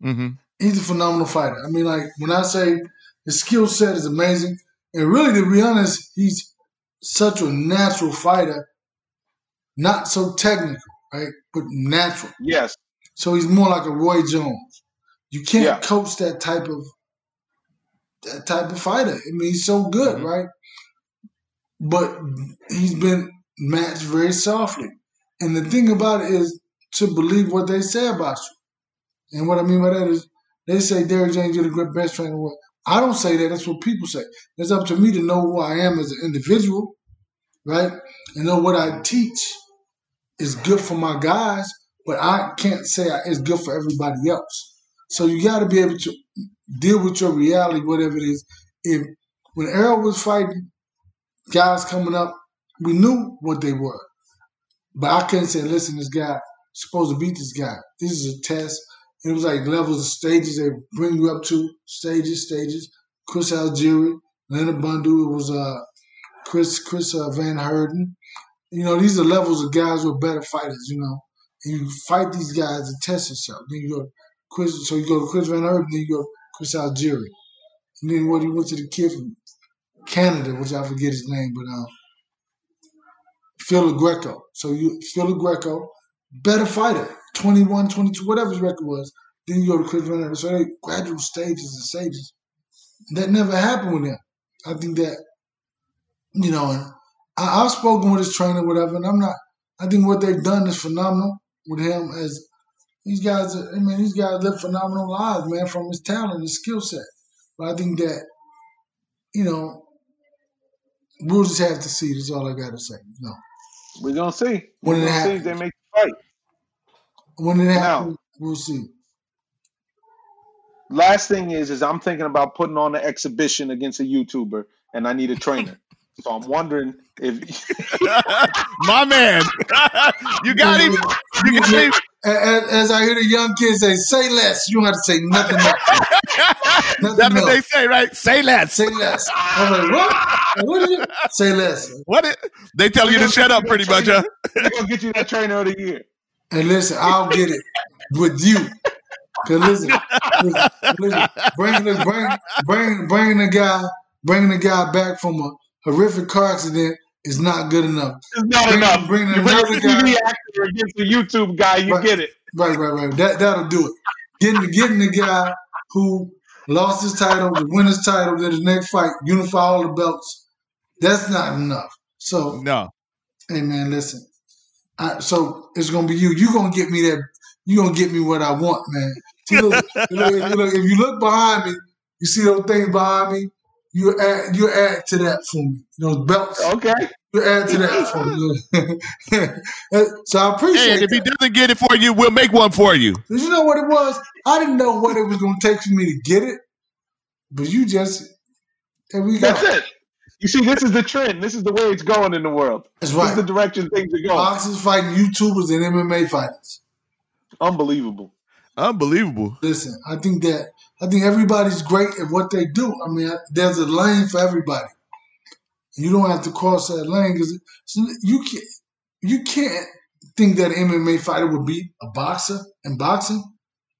hmm He's a phenomenal fighter. I mean, like when I say his skill set is amazing, and really to be honest, he's such a natural fighter. Not so technical, right? But natural. Yes, So he's more like a Roy Jones. You can't Yeah. coach that type of that type of fighter. I mean, he's so good, Mhm. right? But he's been matched very softly. And the thing about it is to believe what they say about you. And what I mean by that is they say Derrick James you're the great best trainer. in the world. I don't say that. That's what people say. It's up to me to know who I am as an individual, right? And know what I teach is good for my guys, but I can't say it's good for everybody else. So you got to be able to deal with your reality, whatever it is. If when Errol was fighting guys coming up, we knew what they were, but I couldn't say, "Listen, this guy supposed to beat this guy. This is a test." It was like levels of stages they bring you up to stages, stages. Chris Algieri, Leonard Bundu, it was uh Chris Chris uh, Van Heerden. You know, these are levels of guys who are better fighters. You know, and you fight these guys and test yourself. Then you go Chris, so you go to Chris Van Heerden, then you go Chris Algieri, and then what he went to the kid from Canada, which I forget his name, but um, Phil Greco. So you Phil Greco, better fighter, 21, 22, whatever his record was, then you go to Chris Van So they gradual stages and stages. That never happened with him. I think that, you know, I, I've spoken with his trainer, whatever, and I'm not. I think what they've done is phenomenal with him. As these guys, I mean, these guys live phenomenal lives, man, from his talent, his skill set. But I think that, you know, we'll just have to see. That's all I got to say. No. We're gonna see. When We're it gonna see happens. they make the fight. When it Now, happens, we'll see. last thing is, is I'm thinking about putting on an exhibition against a YouTuber, and I need a trainer. So I'm wondering if (laughs) My man, (laughs) you got him. You got him. As, as I hear the young kids say, "Say less." You don't have to say nothing else. Nothing That's what they say, right? Say less. Say less. I'm like, what? What is it? Say less. What? It, they tell you to shut up, pretty much, huh? they're gonna get you that trainer of the year. And listen, I'll get it with you. Cause listen, listen, listen bring, the- bring, bring, bring the guy, bringing the guy back from a horrific car accident is not good enough. It's not Bring- enough. bring you bring a another TV guy. actor against a YouTube guy, you Right. get it. Right, right, right. That that'll do it. Getting getting the guy who lost his title, the winner's title, then his next fight, unify all the belts. That's not enough. So, No. hey man, listen. I, so it's gonna be you. You gonna get me that. You gonna get me what I want, man. Look, (laughs) look, look, if you look behind me, you see those things behind me. You add you add to that for me. Those belts. Okay. You add to that for me. (laughs) so I appreciate And if that. he doesn't get it for you, we'll make one for you. Cause you know what it was? I didn't know what it was going to take for me to get it, but you just there we go. That's it. You see, this is the trend. This is the way it's going in the world. That's This is the direction things are going. Boxers fighting YouTubers and MMA fighters. Unbelievable. Unbelievable. Listen, I think that I think everybody's great at what they do. I mean, there's a lane for everybody. You don't have to cross that lane because you can't. You can't think that an MMA fighter would beat a boxer in boxing,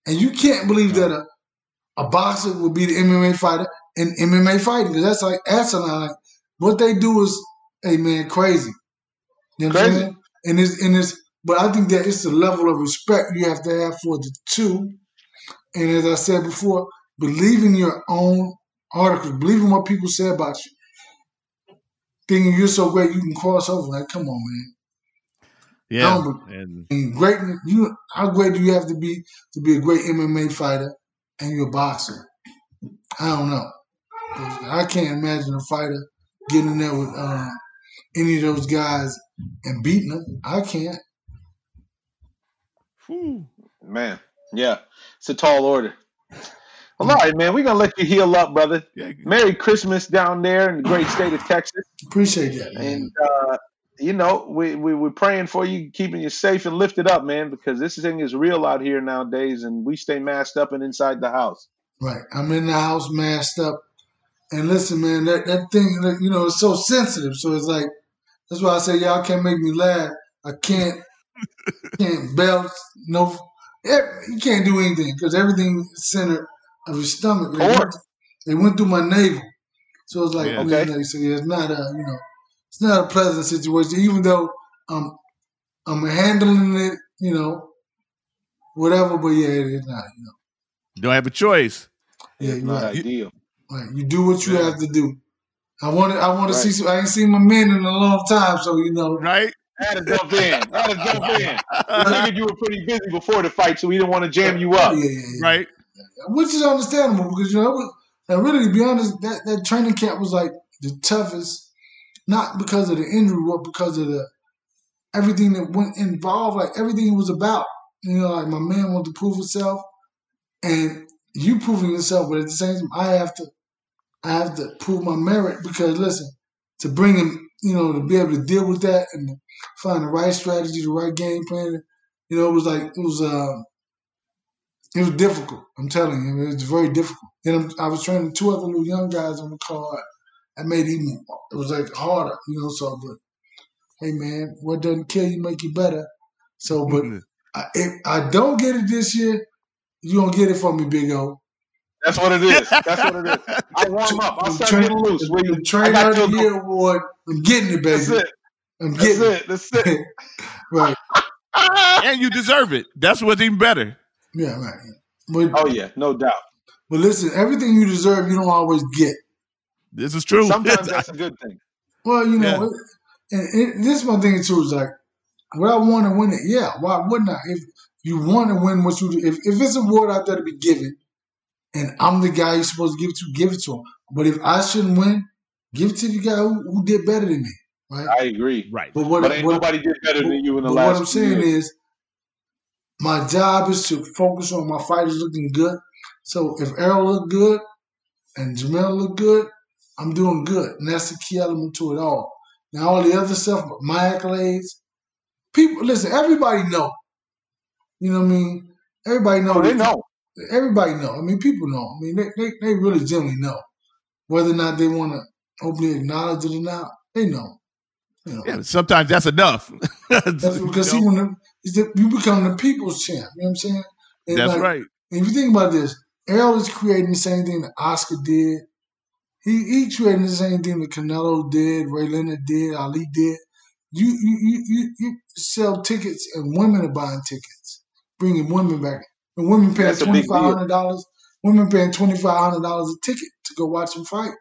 and you can't believe that a a boxer would be the MMA fighter in MMA fighting because that's like asinine. Like, what they do is, hey man, crazy. You know what I'm Crazy. saying? And it's and it's, but I think that it's the level of respect you have to have for the two. And as I said before, believe in your own articles, believe in what people say about you. Thinking you're so great, you can cross over. Like, come on, man. Yeah. No, And And great, you how great do you have to be to be a great MMA fighter and you're a boxer? I don't know. I can't imagine a fighter getting in there with uh, any of those guys and beating them. I can't. Whew. Man. Yeah. It's a tall order. Well, all right, man. We're going to let you heal up, brother. Yeah. Merry Christmas down there in the great state of Texas. Appreciate that, man. And, uh, you know, we, we, we're praying for you, keeping you safe and lifted up, man, because this thing is real out here nowadays, and we stay masked up and inside the house. Right. I'm in the house masked up. And listen, man, that, that thing, that, you know, it's so sensitive. So it's like, that's why I say, y'all can't make me laugh. I can't, can't belt, no, you can't do anything because everything is center of your stomach. They went, they went through my navel. So it's like, Yeah. man, Okay. like, so yeah, it's not a, you know, it's not a pleasant situation, even though I'm, I'm handling it, you know, whatever, but yeah, it is not, you know. Don't have a choice. Yeah, It's you're not right. ideal. Right. You do what you Yeah. have to do. I want to. I want to see. Some, I ain't seen my men in a long time, so you know. Right? I had to jump in. I had to jump in. I figured you were pretty busy before the fight, so we didn't want to jam you up. yeah, yeah. Right? Which is understandable because you know, was, and really to be honest, that that training camp was like the toughest, not because of the injury, but because of the everything that went involved, like everything it was about. You know, like my man wanted to prove himself, and you proving yourself, but at the same time, I have to, I have to prove my merit because listen, to bring him, you know, to be able to deal with that and find the right strategy, the right game plan. You know, it was like it was, uh, it was difficult. I'm telling you, it was very difficult. I'm, I was training two other little young guys on the card. That made it even, it was like harder, you know. So, but hey, man, what doesn't kill you make you better. So, but I, if I don't get it this year, you gonna get it from me, Big O. That's what it is. That's what it is. I'll warm up. I'll The start train- getting loose. the- Where you, the I Trainer got of the Year award. I'm getting it, baby. That's it. I'm That's getting it. That's it. (laughs) right. (laughs) and you deserve it. That's what's even better. Yeah, right. But, Oh yeah, no doubt. but listen, everything you deserve, you don't always get. This is true. Sometimes (laughs) that's a good thing. Well, you know, it, and it, this is my thing too. Is like, would I want to win it? Yeah. Why wouldn't I? If you want to win what you do, if, if it's a award out there to be given, and I'm the guy you're supposed to give it to, give it to him. But if I shouldn't win, give it to the guy who, who did better than me, right? I agree. right. But what, But ain't what, nobody did better than you in the but last. what I'm saying years. is, my job is to focus on my fighters looking good. So if Errol look good and Jermell look good, I'm doing good, and that's the key element to it all. Now all the other stuff, my accolades, people listen. Everybody know. You know what I mean? Everybody know. Oh, they know. Everybody know. I mean, people know. I mean, they they, they really generally know whether or not they want to openly acknowledge it or not. They know. You know. Yeah, sometimes that's enough. (laughs) That's because You know? the, you become the people's champ. You know what I'm saying? And that's like, right. If you think about this, Errol is creating the same thing that Oscar did. He he creating the same thing that Canelo did, Ray Leonard did, Ali did. You you you you, you sell tickets and women are buying tickets, bringing women back. And women paying That's a twenty big five deal. hundred dollars. Women paying twenty five hundred dollars a ticket to go watch him fight.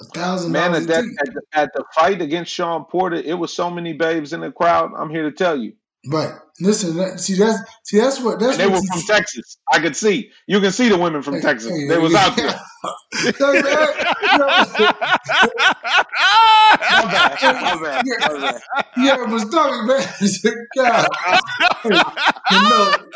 A thousand Man, dollars at a that ticket. at the, at the fight against Sean Porter, it was so many babes in the crowd. I'm here to tell you, Right. Listen, that, see that's see that's what that's and they what were you- from Texas. I could see. You can see the women from Hey, Texas. hey, They was out there. Hey, man, you know, My bad. My bad. (laughs) (laughs) My bad. Yeah, was talking, man. God. Hey, you know,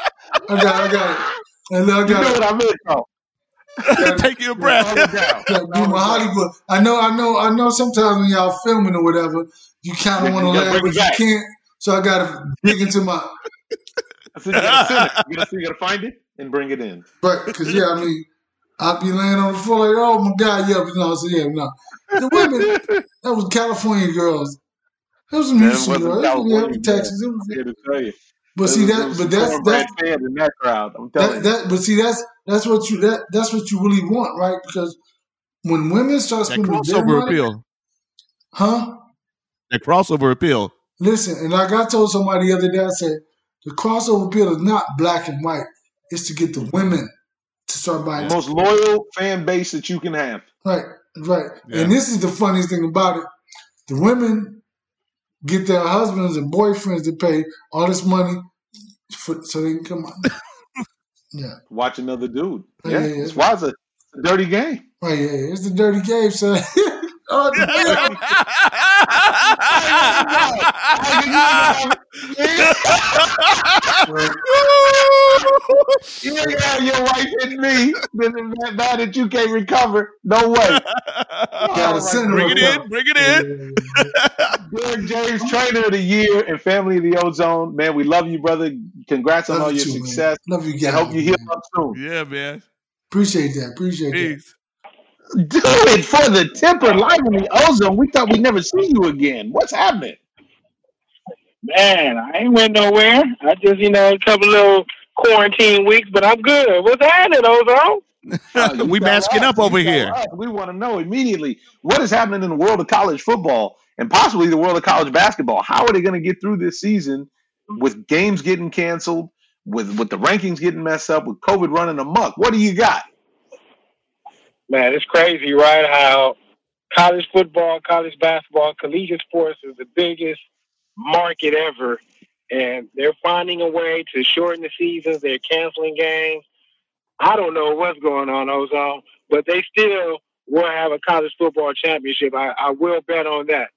I got, I got it. And I got You know got what I meant, though. Take your breath. it do my Hollywood. I know, I know, I know. Sometimes when y'all filming or whatever, you kind of want to gotta laugh, but back. you can't. So I got to dig into my I said, you gotta (laughs) send it. You gotta, you gotta find it and bring it in. But because yeah, I mean, I'd be laying on the floor like, oh my god, yeah, but no, so yeah, no. The women, that was California girls. It was some That Houston wasn't girls. It was, yeah, it California was Texas. It was, here to tell you. But see that, but that's cornbread that's fed in that crowd. I'm telling that, you. that but see that's that's what you that that's what you really want, right? Because when women start That spending their crossover money, appeal. huh? That crossover appeal. Listen, and like I told somebody the other day, I said the crossover appeal is not black and white. It's to get the women to start buying. The most loyal fan base that you can have. Right, right. Yeah. And this is the funniest thing about it: the women get their husbands and boyfriends to pay all this money for, so they can come out. (laughs) yeah, Watch another dude. Yeah, Yeah, yeah, yeah. it's why it's a, it's a dirty game. Oh, Yeah, yeah. it's a dirty game, son. (laughs) oh, the (laughs) You ain't got your wife and me. Then it's bad that you can't recover. No way. (laughs) Gotta send Bring it in. Bring it in. Derrick James, Trainer of the Year and Family of the Ozone. Man, we love you, brother. Congrats on all you your too, man. success. Love you guys. hope you heal man. up soon. Yeah, man. Appreciate that. Appreciate that. Do it for the Tipper live in the ozone. We thought we'd never see you again. What's happening? Man, I ain't went nowhere. I just, you know, a couple little quarantine weeks, but I'm good. What's happening, Ozone? (laughs) Uh, we tell masking up over here. us. We want to know immediately what is happening in the world of college football and possibly the world of college basketball. How are they going to get through this season with games getting canceled, with with the rankings getting messed up, with COVID running amok? What do you got? Man, it's crazy, right? How college football, college basketball, collegiate sports is the biggest market ever. And they're finding a way to shorten the seasons. They're canceling games. I don't know what's going on, Ozone, but they still will have a college football championship. I, I will bet on that.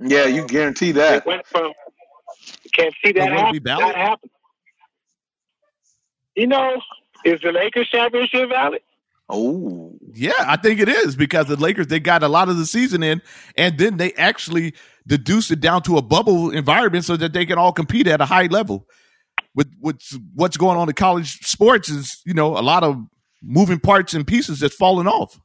Yeah, you guarantee It that. went from can't see that will it happen. be? That happen. You know, is the Lakers championship valid? Oh, Yeah, I think it is because the Lakers they got a lot of the season in, and then they actually deduced it down to a bubble environment so that they can all compete at a high level. With with what's going on in college sports is you know a lot of moving parts and pieces that's falling off.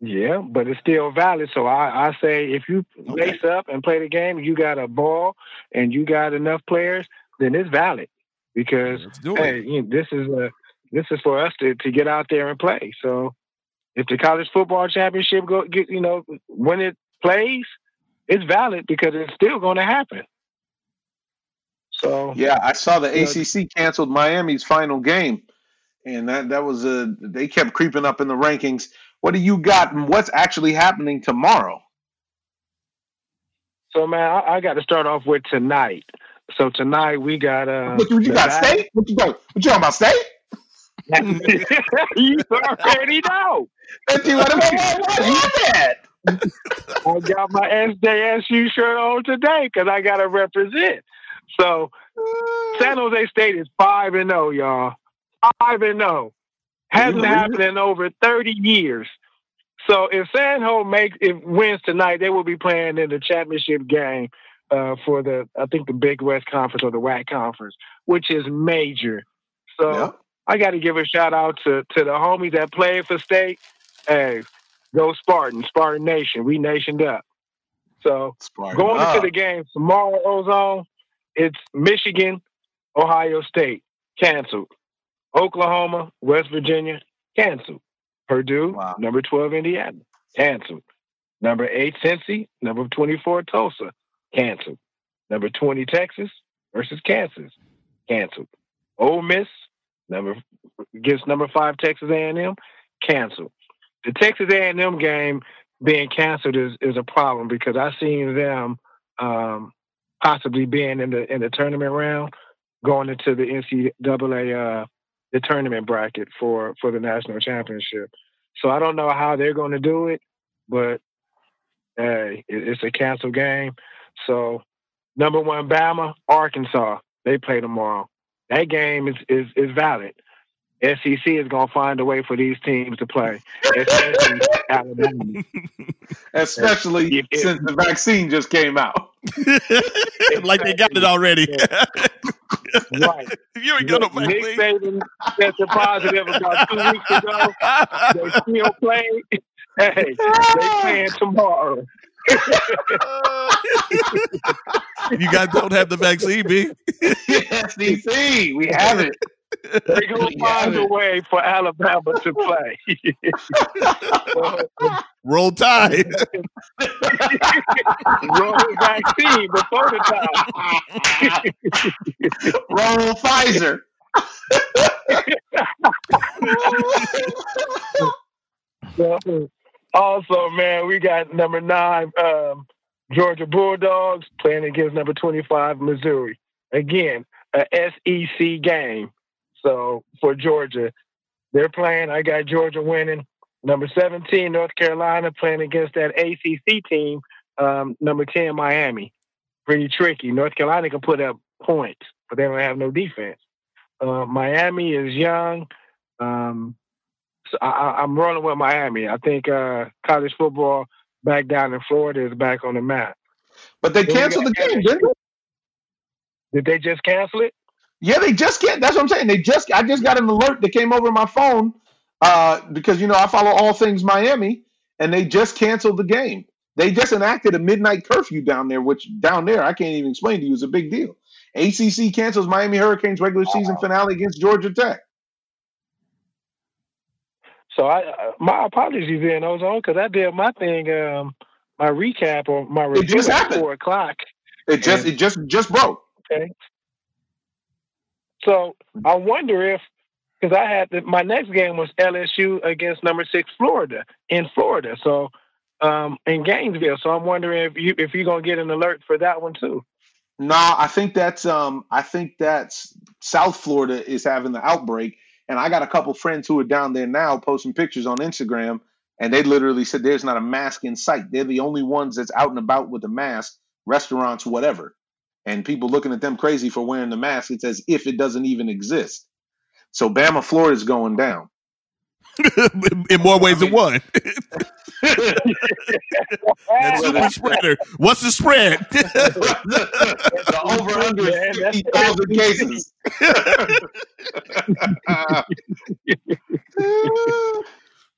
Yeah, but it's still valid. So I, I say if you Okay. lace up and play the game, you got a ball and you got enough players, then it's valid because hey, you know, this is a this is for us to, to get out there and play. So if the college football championship go get you know when it plays, it's valid because it's still going to happen. So yeah, I saw the. ACC canceled Miami's final game and that that was a they kept creeping up in the rankings. What do you got? And what's actually happening tomorrow? So man, I, I got to start off with tonight. So tonight we got uh. What you, got? State? What you got? What you talking about? State? (laughs) you already know. (laughs) What (laughs) you what, what, what, what, what, I got my SJSU shirt on today because I got to represent. So San Jose State is five and zero, y'all. Five and zero hasn't Yeah. happened in over thirty years. So if San Jose makes if wins tonight, they will be playing in the championship game uh, for the I think the Big West Conference or the WAC Conference, which is major. So Yeah. I got to give a shout out to to the homies that played for State. Hey, go Spartan, Spartan Nation. We nationed up. So Spartan going up. into the game tomorrow, Ozone, it's Michigan, Ohio State, canceled. Oklahoma, West Virginia, canceled. Purdue, Wow. number 12, Indiana, canceled. Number 8, Cincy, number 24, Tulsa, canceled. Number 20, Texas versus Kansas, canceled. Ole Miss, number against number 5, Texas A&M, canceled. The Texas A&M game being canceled is, is a problem because I seen them um, possibly being in the in the tournament round, going into the NCAA uh, the tournament bracket for for the national championship. So I don't know how they're going to do it, but hey, it, it's a canceled game. So number one, Bama, Arkansas, they play tomorrow. That game is is, is valid. SEC is going to find a way for these teams to play, especially (laughs) Alabama. Especially If- if- since the vaccine just came out. (laughs) like they got it already. Right. (laughs) you ain't got no Nick vaccine. Saban tested positive about two weeks ago. They still playing. Hey, they playing tomorrow. you guys don't have the vaccine, B. SEC, we have it. They gonna (laughs) find a way for Alabama to play. (laughs) Roll Tide. (laughs) Roll the vaccine before the time. Roll Pfizer. Also, man, we got number nine, um, Georgia Bulldogs playing against number 25, Missouri. Again, a SEC game. So for Georgia, they're playing. I got Georgia winning. Number 17, North Carolina playing against that ACC team. Um, number 10, Miami. Pretty tricky. North Carolina can put up points, but they don't have no defense. Uh, Miami is young. Um, so I, I- I'm rolling with Miami. I think uh, college football back down in Florida is back on the map. But they canceled the game, didn't they? Did they just cancel it? Yeah, they just can't. That's what I'm saying. They just. I just got an alert that came over my phone uh, because you know I follow all things Miami, and they just canceled the game. They just enacted a midnight curfew down there, which down there I can't even explain to you is a big deal. ACC cancels Miami Hurricanes regular season finale against Georgia Tech. So I, uh, my apologies then, Ozone, because I did my thing, um, my recap or my review just at happened. four o'clock. It just. It just. Just broke. Okay. So I wonder if, because I had my next game was LSU against number six Florida in Florida, so um, in Gainesville. So I'm wondering if you if you're gonna get an alert for that one too. No, I think that's um I think that's South Florida is having the outbreak. And I got a couple friends who are down there now posting pictures on Instagram and they literally said there's not a mask in sight. They're the only ones that's out and about with a mask, restaurants, whatever. And people looking at them crazy for wearing the mask. It's as if it doesn't even exist. So Bama, Florida is going down. (laughs) (laughs) in more ways than one. That's (laughs) That super spreader. What's the spread? the over under Man, fifty thousand cases.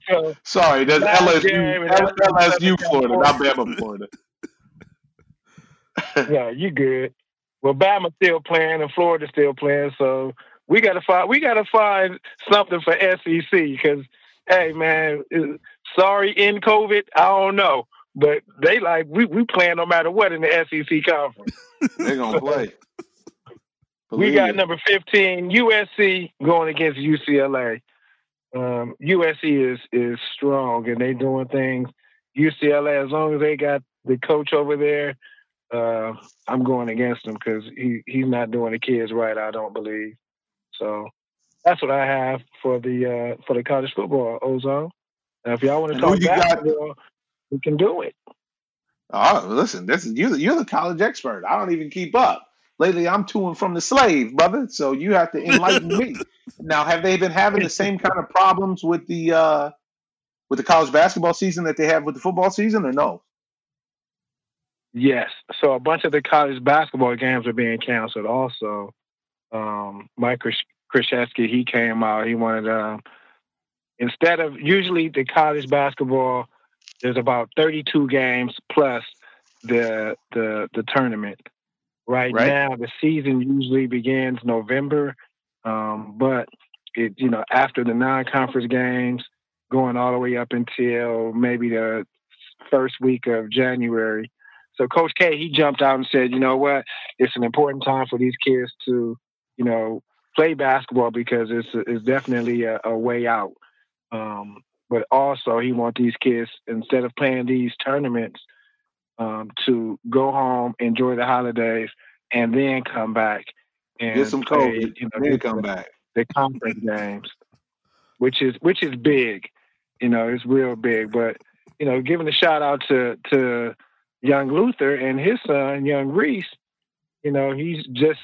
So Sorry, that's Last LSU. game, and That's that's- LSU, Florida, not Bama, Florida. yeah, you good. Well, Bama's still playing and Florida's still playing, so we gotta find we gotta find something for SEC because hey man, sorry in COVID, I don't know, but they like we we playing no matter what in the SEC conference. (laughs) They're gonna play. We got number 15, USC going against UCLA. Um, USC is is strong and they doing things. UCLA, as long as they got the coach over there, uh, I'm going against him because he, he's not doing the kids right. I don't believe. So that's what I have for the uh, for the college football ozone. Now, if y'all want to talk you got? basketball, we can do it. Oh, listen, this is you. You're the college expert. I don't even keep up. Lately, I'm to and from the slave, brother. So you have to enlighten me. (laughs) Now, have they been having the same kind of problems with the uh, with the college basketball season that they have with the football season, or no? Yes. So a bunch of the college basketball games are being canceled. Also, um, Mike Krzyzewski, he came out. He wanted um, instead of usually the college basketball, there's about 32 games plus the the the tournament. Right, Right. now, the season usually begins November, um, but it you know after the non-conference games, going all the way up until maybe the first week of January. So Coach K, he jumped out and said, you know what, it's an important time for these kids to, you know, play basketball because it's it's definitely a, a way out. Um, but also, he wants these kids instead of playing these tournaments um, to go home, enjoy the holidays, and then come back and Get some play, COVID, you know, then the- come back. the conference games, which is which is big. You know, it's real big. But you know, giving a shout out to to young Luther and his son, young Reese. You know, he's just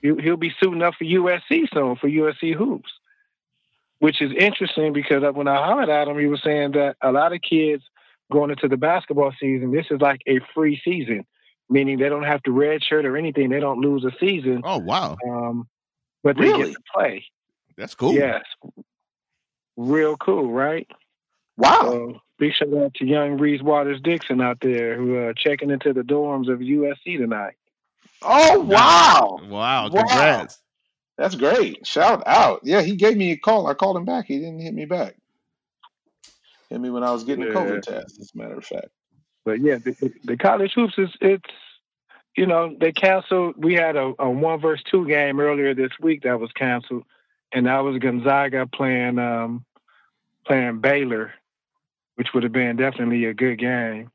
he'll, be suiting up for USC soon for USC hoops, which is interesting because when I hollered at him, he was saying that a lot of kids going into the basketball season, this is like a free season, meaning they don't have to redshirt or anything. They don't lose a season, Oh wow, um, but they Really? get to play. that's cool. Yes. Real cool, right? Wow. So big shout out to young Reese Waters Dixon out there who are checking into the dorms of USC tonight. Oh wow. Wow, Wow. congrats. That's great. Shout out. Yeah, he gave me a call. I called him back. He didn't hit me back. Hit me when I was getting a COVID test, as a matter of fact. But yeah, the, the college hoops is it's you know they canceled. We had a, a one versus two game earlier this week that was canceled, and that was Gonzaga playing um, playing Baylor, which would have been definitely a good game,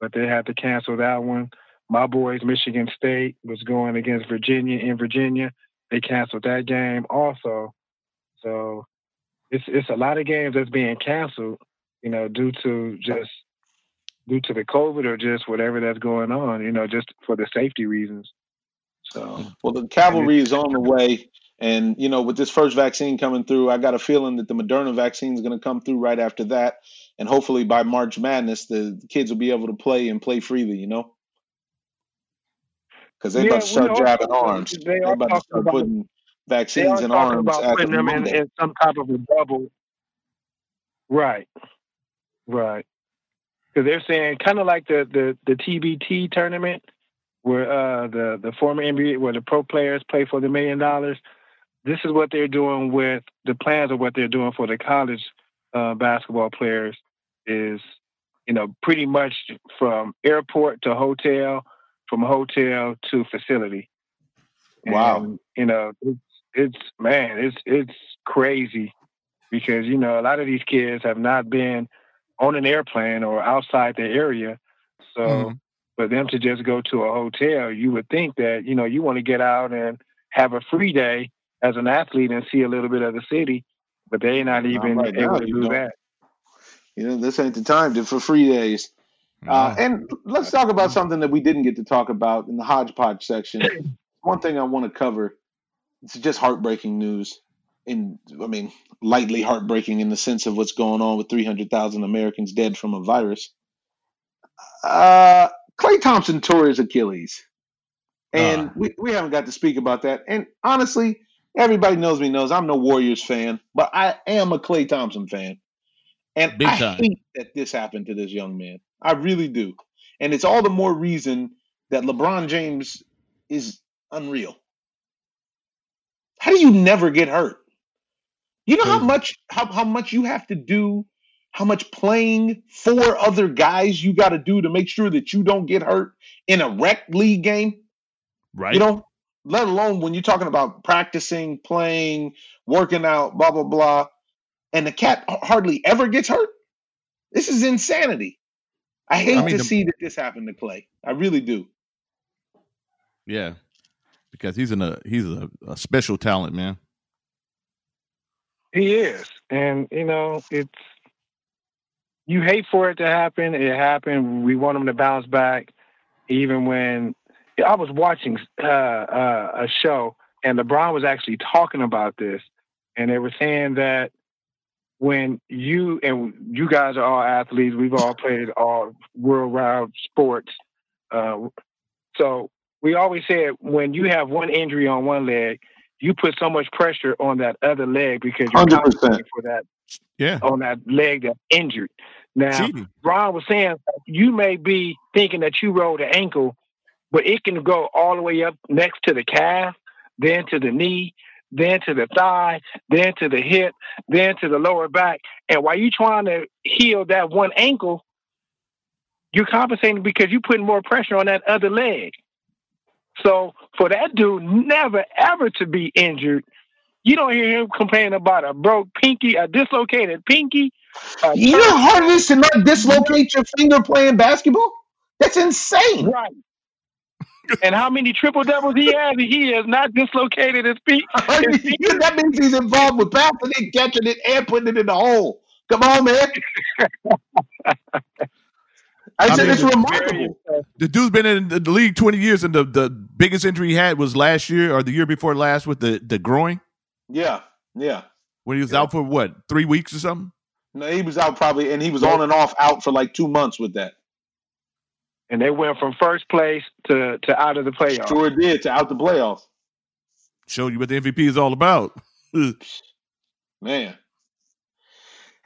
but they had to cancel that one. My boys, Michigan State, was going against Virginia in Virginia. They canceled that game also. So it's it's a lot of games that's being canceled, you know, due to just due to the COVID or just whatever that's going on, you know, just for the safety reasons. So Well, the cavalry is on the way, and you know, with this first vaccine coming through, I got a feeling that the Moderna vaccine is going to come through right after that, and hopefully by March Madness, the kids will be able to play and play freely. You know, because they Yeah, about to start jabbing arms. they They are about to start about- putting vaccines in arms about putting them in, in some type of a bubble. Right, right. Because they're saying kind of like the, the the TBT tournament where uh, the the former NBA where the pro players play for the million dollars. This is what they're doing with the plans of what they're doing for the college uh, basketball players is you know pretty much from airport to hotel, from hotel to facility. Wow. And, you know, it's, it's man, it's it's crazy because you know a lot of these kids have not been on an airplane or outside the area, so Mhm. for them to just go to a hotel, you would think that you know you want to get out and have a free day as an athlete and see a little bit of the city, but they're not Not even right able now, to do don't. that. You know, this ain't the time to, for free days. Uh, and let's talk about something that we didn't get to talk about in the hodgepodge section. (laughs) One thing I want to cover. It's just heartbreaking news. And I mean, lightly heartbreaking in the sense of what's going on with 300,000 Americans dead from a virus. Uh, Klay Thompson tore his Achilles, and Ah. we, we haven't got to speak about that. And honestly, everybody knows me knows I'm no Warriors fan, but I am a Klay Thompson fan. And Big I time. hate that this happened to this young man. I really do. And it's all the more reason that LeBron James is unreal. How do you never get hurt? You know how much how, how much you have to do, how much playing for other guys you got to do to make sure that you don't get hurt in a rec league game? right? You know, let alone when you're talking about practicing, playing, working out, blah blah blah, and the cat hardly ever gets hurt. This is insanity. I hate I mean, to the- see that this happen to Klay. I really do. Yeah, because he's in a uh, he's a, a special talent, man. He is, and you know it's you hate for it to happen. It happened. We want him to bounce back, even when I was watching uh, uh, a show and LeBron was actually talking about this, and they were saying that when you and you guys are all athletes, we've all played all world-round sports. Uh, so we always said when you have one injury on one leg, you put so much pressure on that other leg because you're 100%. compensating for that Yeah, on that leg that injured. Now, cheating. Brian was saying you may be thinking that you rolled an ankle, but it can go all the way up next to the calf, then to the knee, then to the thigh, then to the hip, then to the lower back. And while you're trying to heal that one ankle, you're compensating because you're putting more pressure on that other leg. So for that dude never ever to be injured, you don't hear him complaining about a broke pinky, a dislocated pinky. a You know how hard it is to not dislocate your finger playing basketball? That's insane. Right. (laughs) and how many triple doubles he has? He has not dislocated his feet. His feet. that means he's involved with passing it, catching it, and putting it in the hole. Come on, man. (laughs) I I said mean, it's it's remarkable. The dude's been in the league twenty years, and the, the biggest injury he had was last year or the year before last with the the groin Yeah, yeah. when he was Yeah. out for what three weeks or something. No, he was out probably, and he was on and off out for like two months with that. And they went from first place to, to out of the playoffs. Sure did to out the playoffs. Showed you what the MVP is all about. (laughs) Man.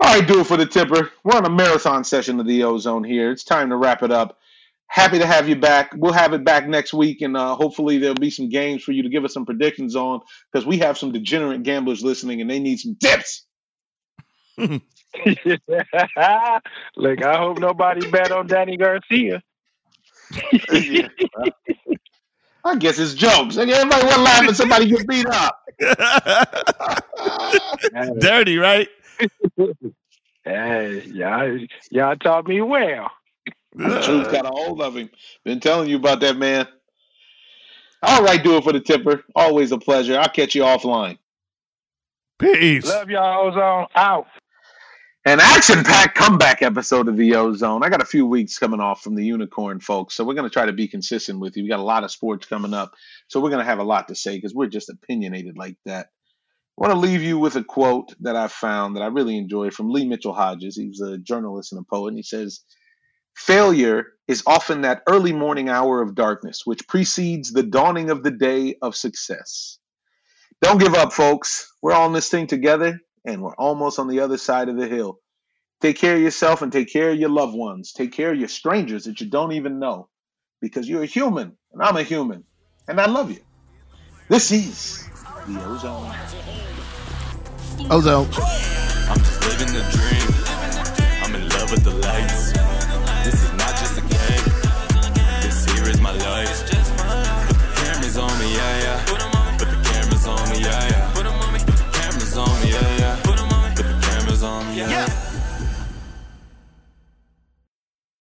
All right, do it for the tipper. We're on a marathon session of the Ozone here. It's time to wrap it up. Happy to have you back. We'll have it back next week, and uh, hopefully there'll be some games for you to give us some predictions on because we have some degenerate gamblers listening and they need some tips. (laughs) (laughs) Look, I hope nobody bet on Danny Garcia. Yeah. (laughs) I guess it's jokes. Like, Everybody want to laugh when somebody gets beat up. (laughs) Dirty, right? (laughs) Hey, y'all, y'all taught me well. The truth got a hold of him. Been telling you about that, man. Ah. All right, do it for the tipper. Always a pleasure. I'll catch you offline. Peace. Love y'all, Ozone. Out. An action-packed comeback episode of the Ozone. I got a few weeks coming off from the Unicorn folks, so we're going to try to be consistent with you. We got a lot of sports coming up, so we're going to have a lot to say because we're just opinionated like that. I want to leave you with a quote that I found that I really enjoyed from Leigh Mitchell Hodges. He was a journalist and a poet, and he says, Failure is often that early morning hour of darkness which precedes the dawning of the day of success. Don't give up, folks. We're all in this thing together, and we're almost on the other side of the hill. Take care of yourself and take care of your loved ones. Take care of your strangers that you don't even know because you're a human, and I'm a human, and I love you. This is the Ozone. Ozone. I'm just living the dream. I'm in love with the lights.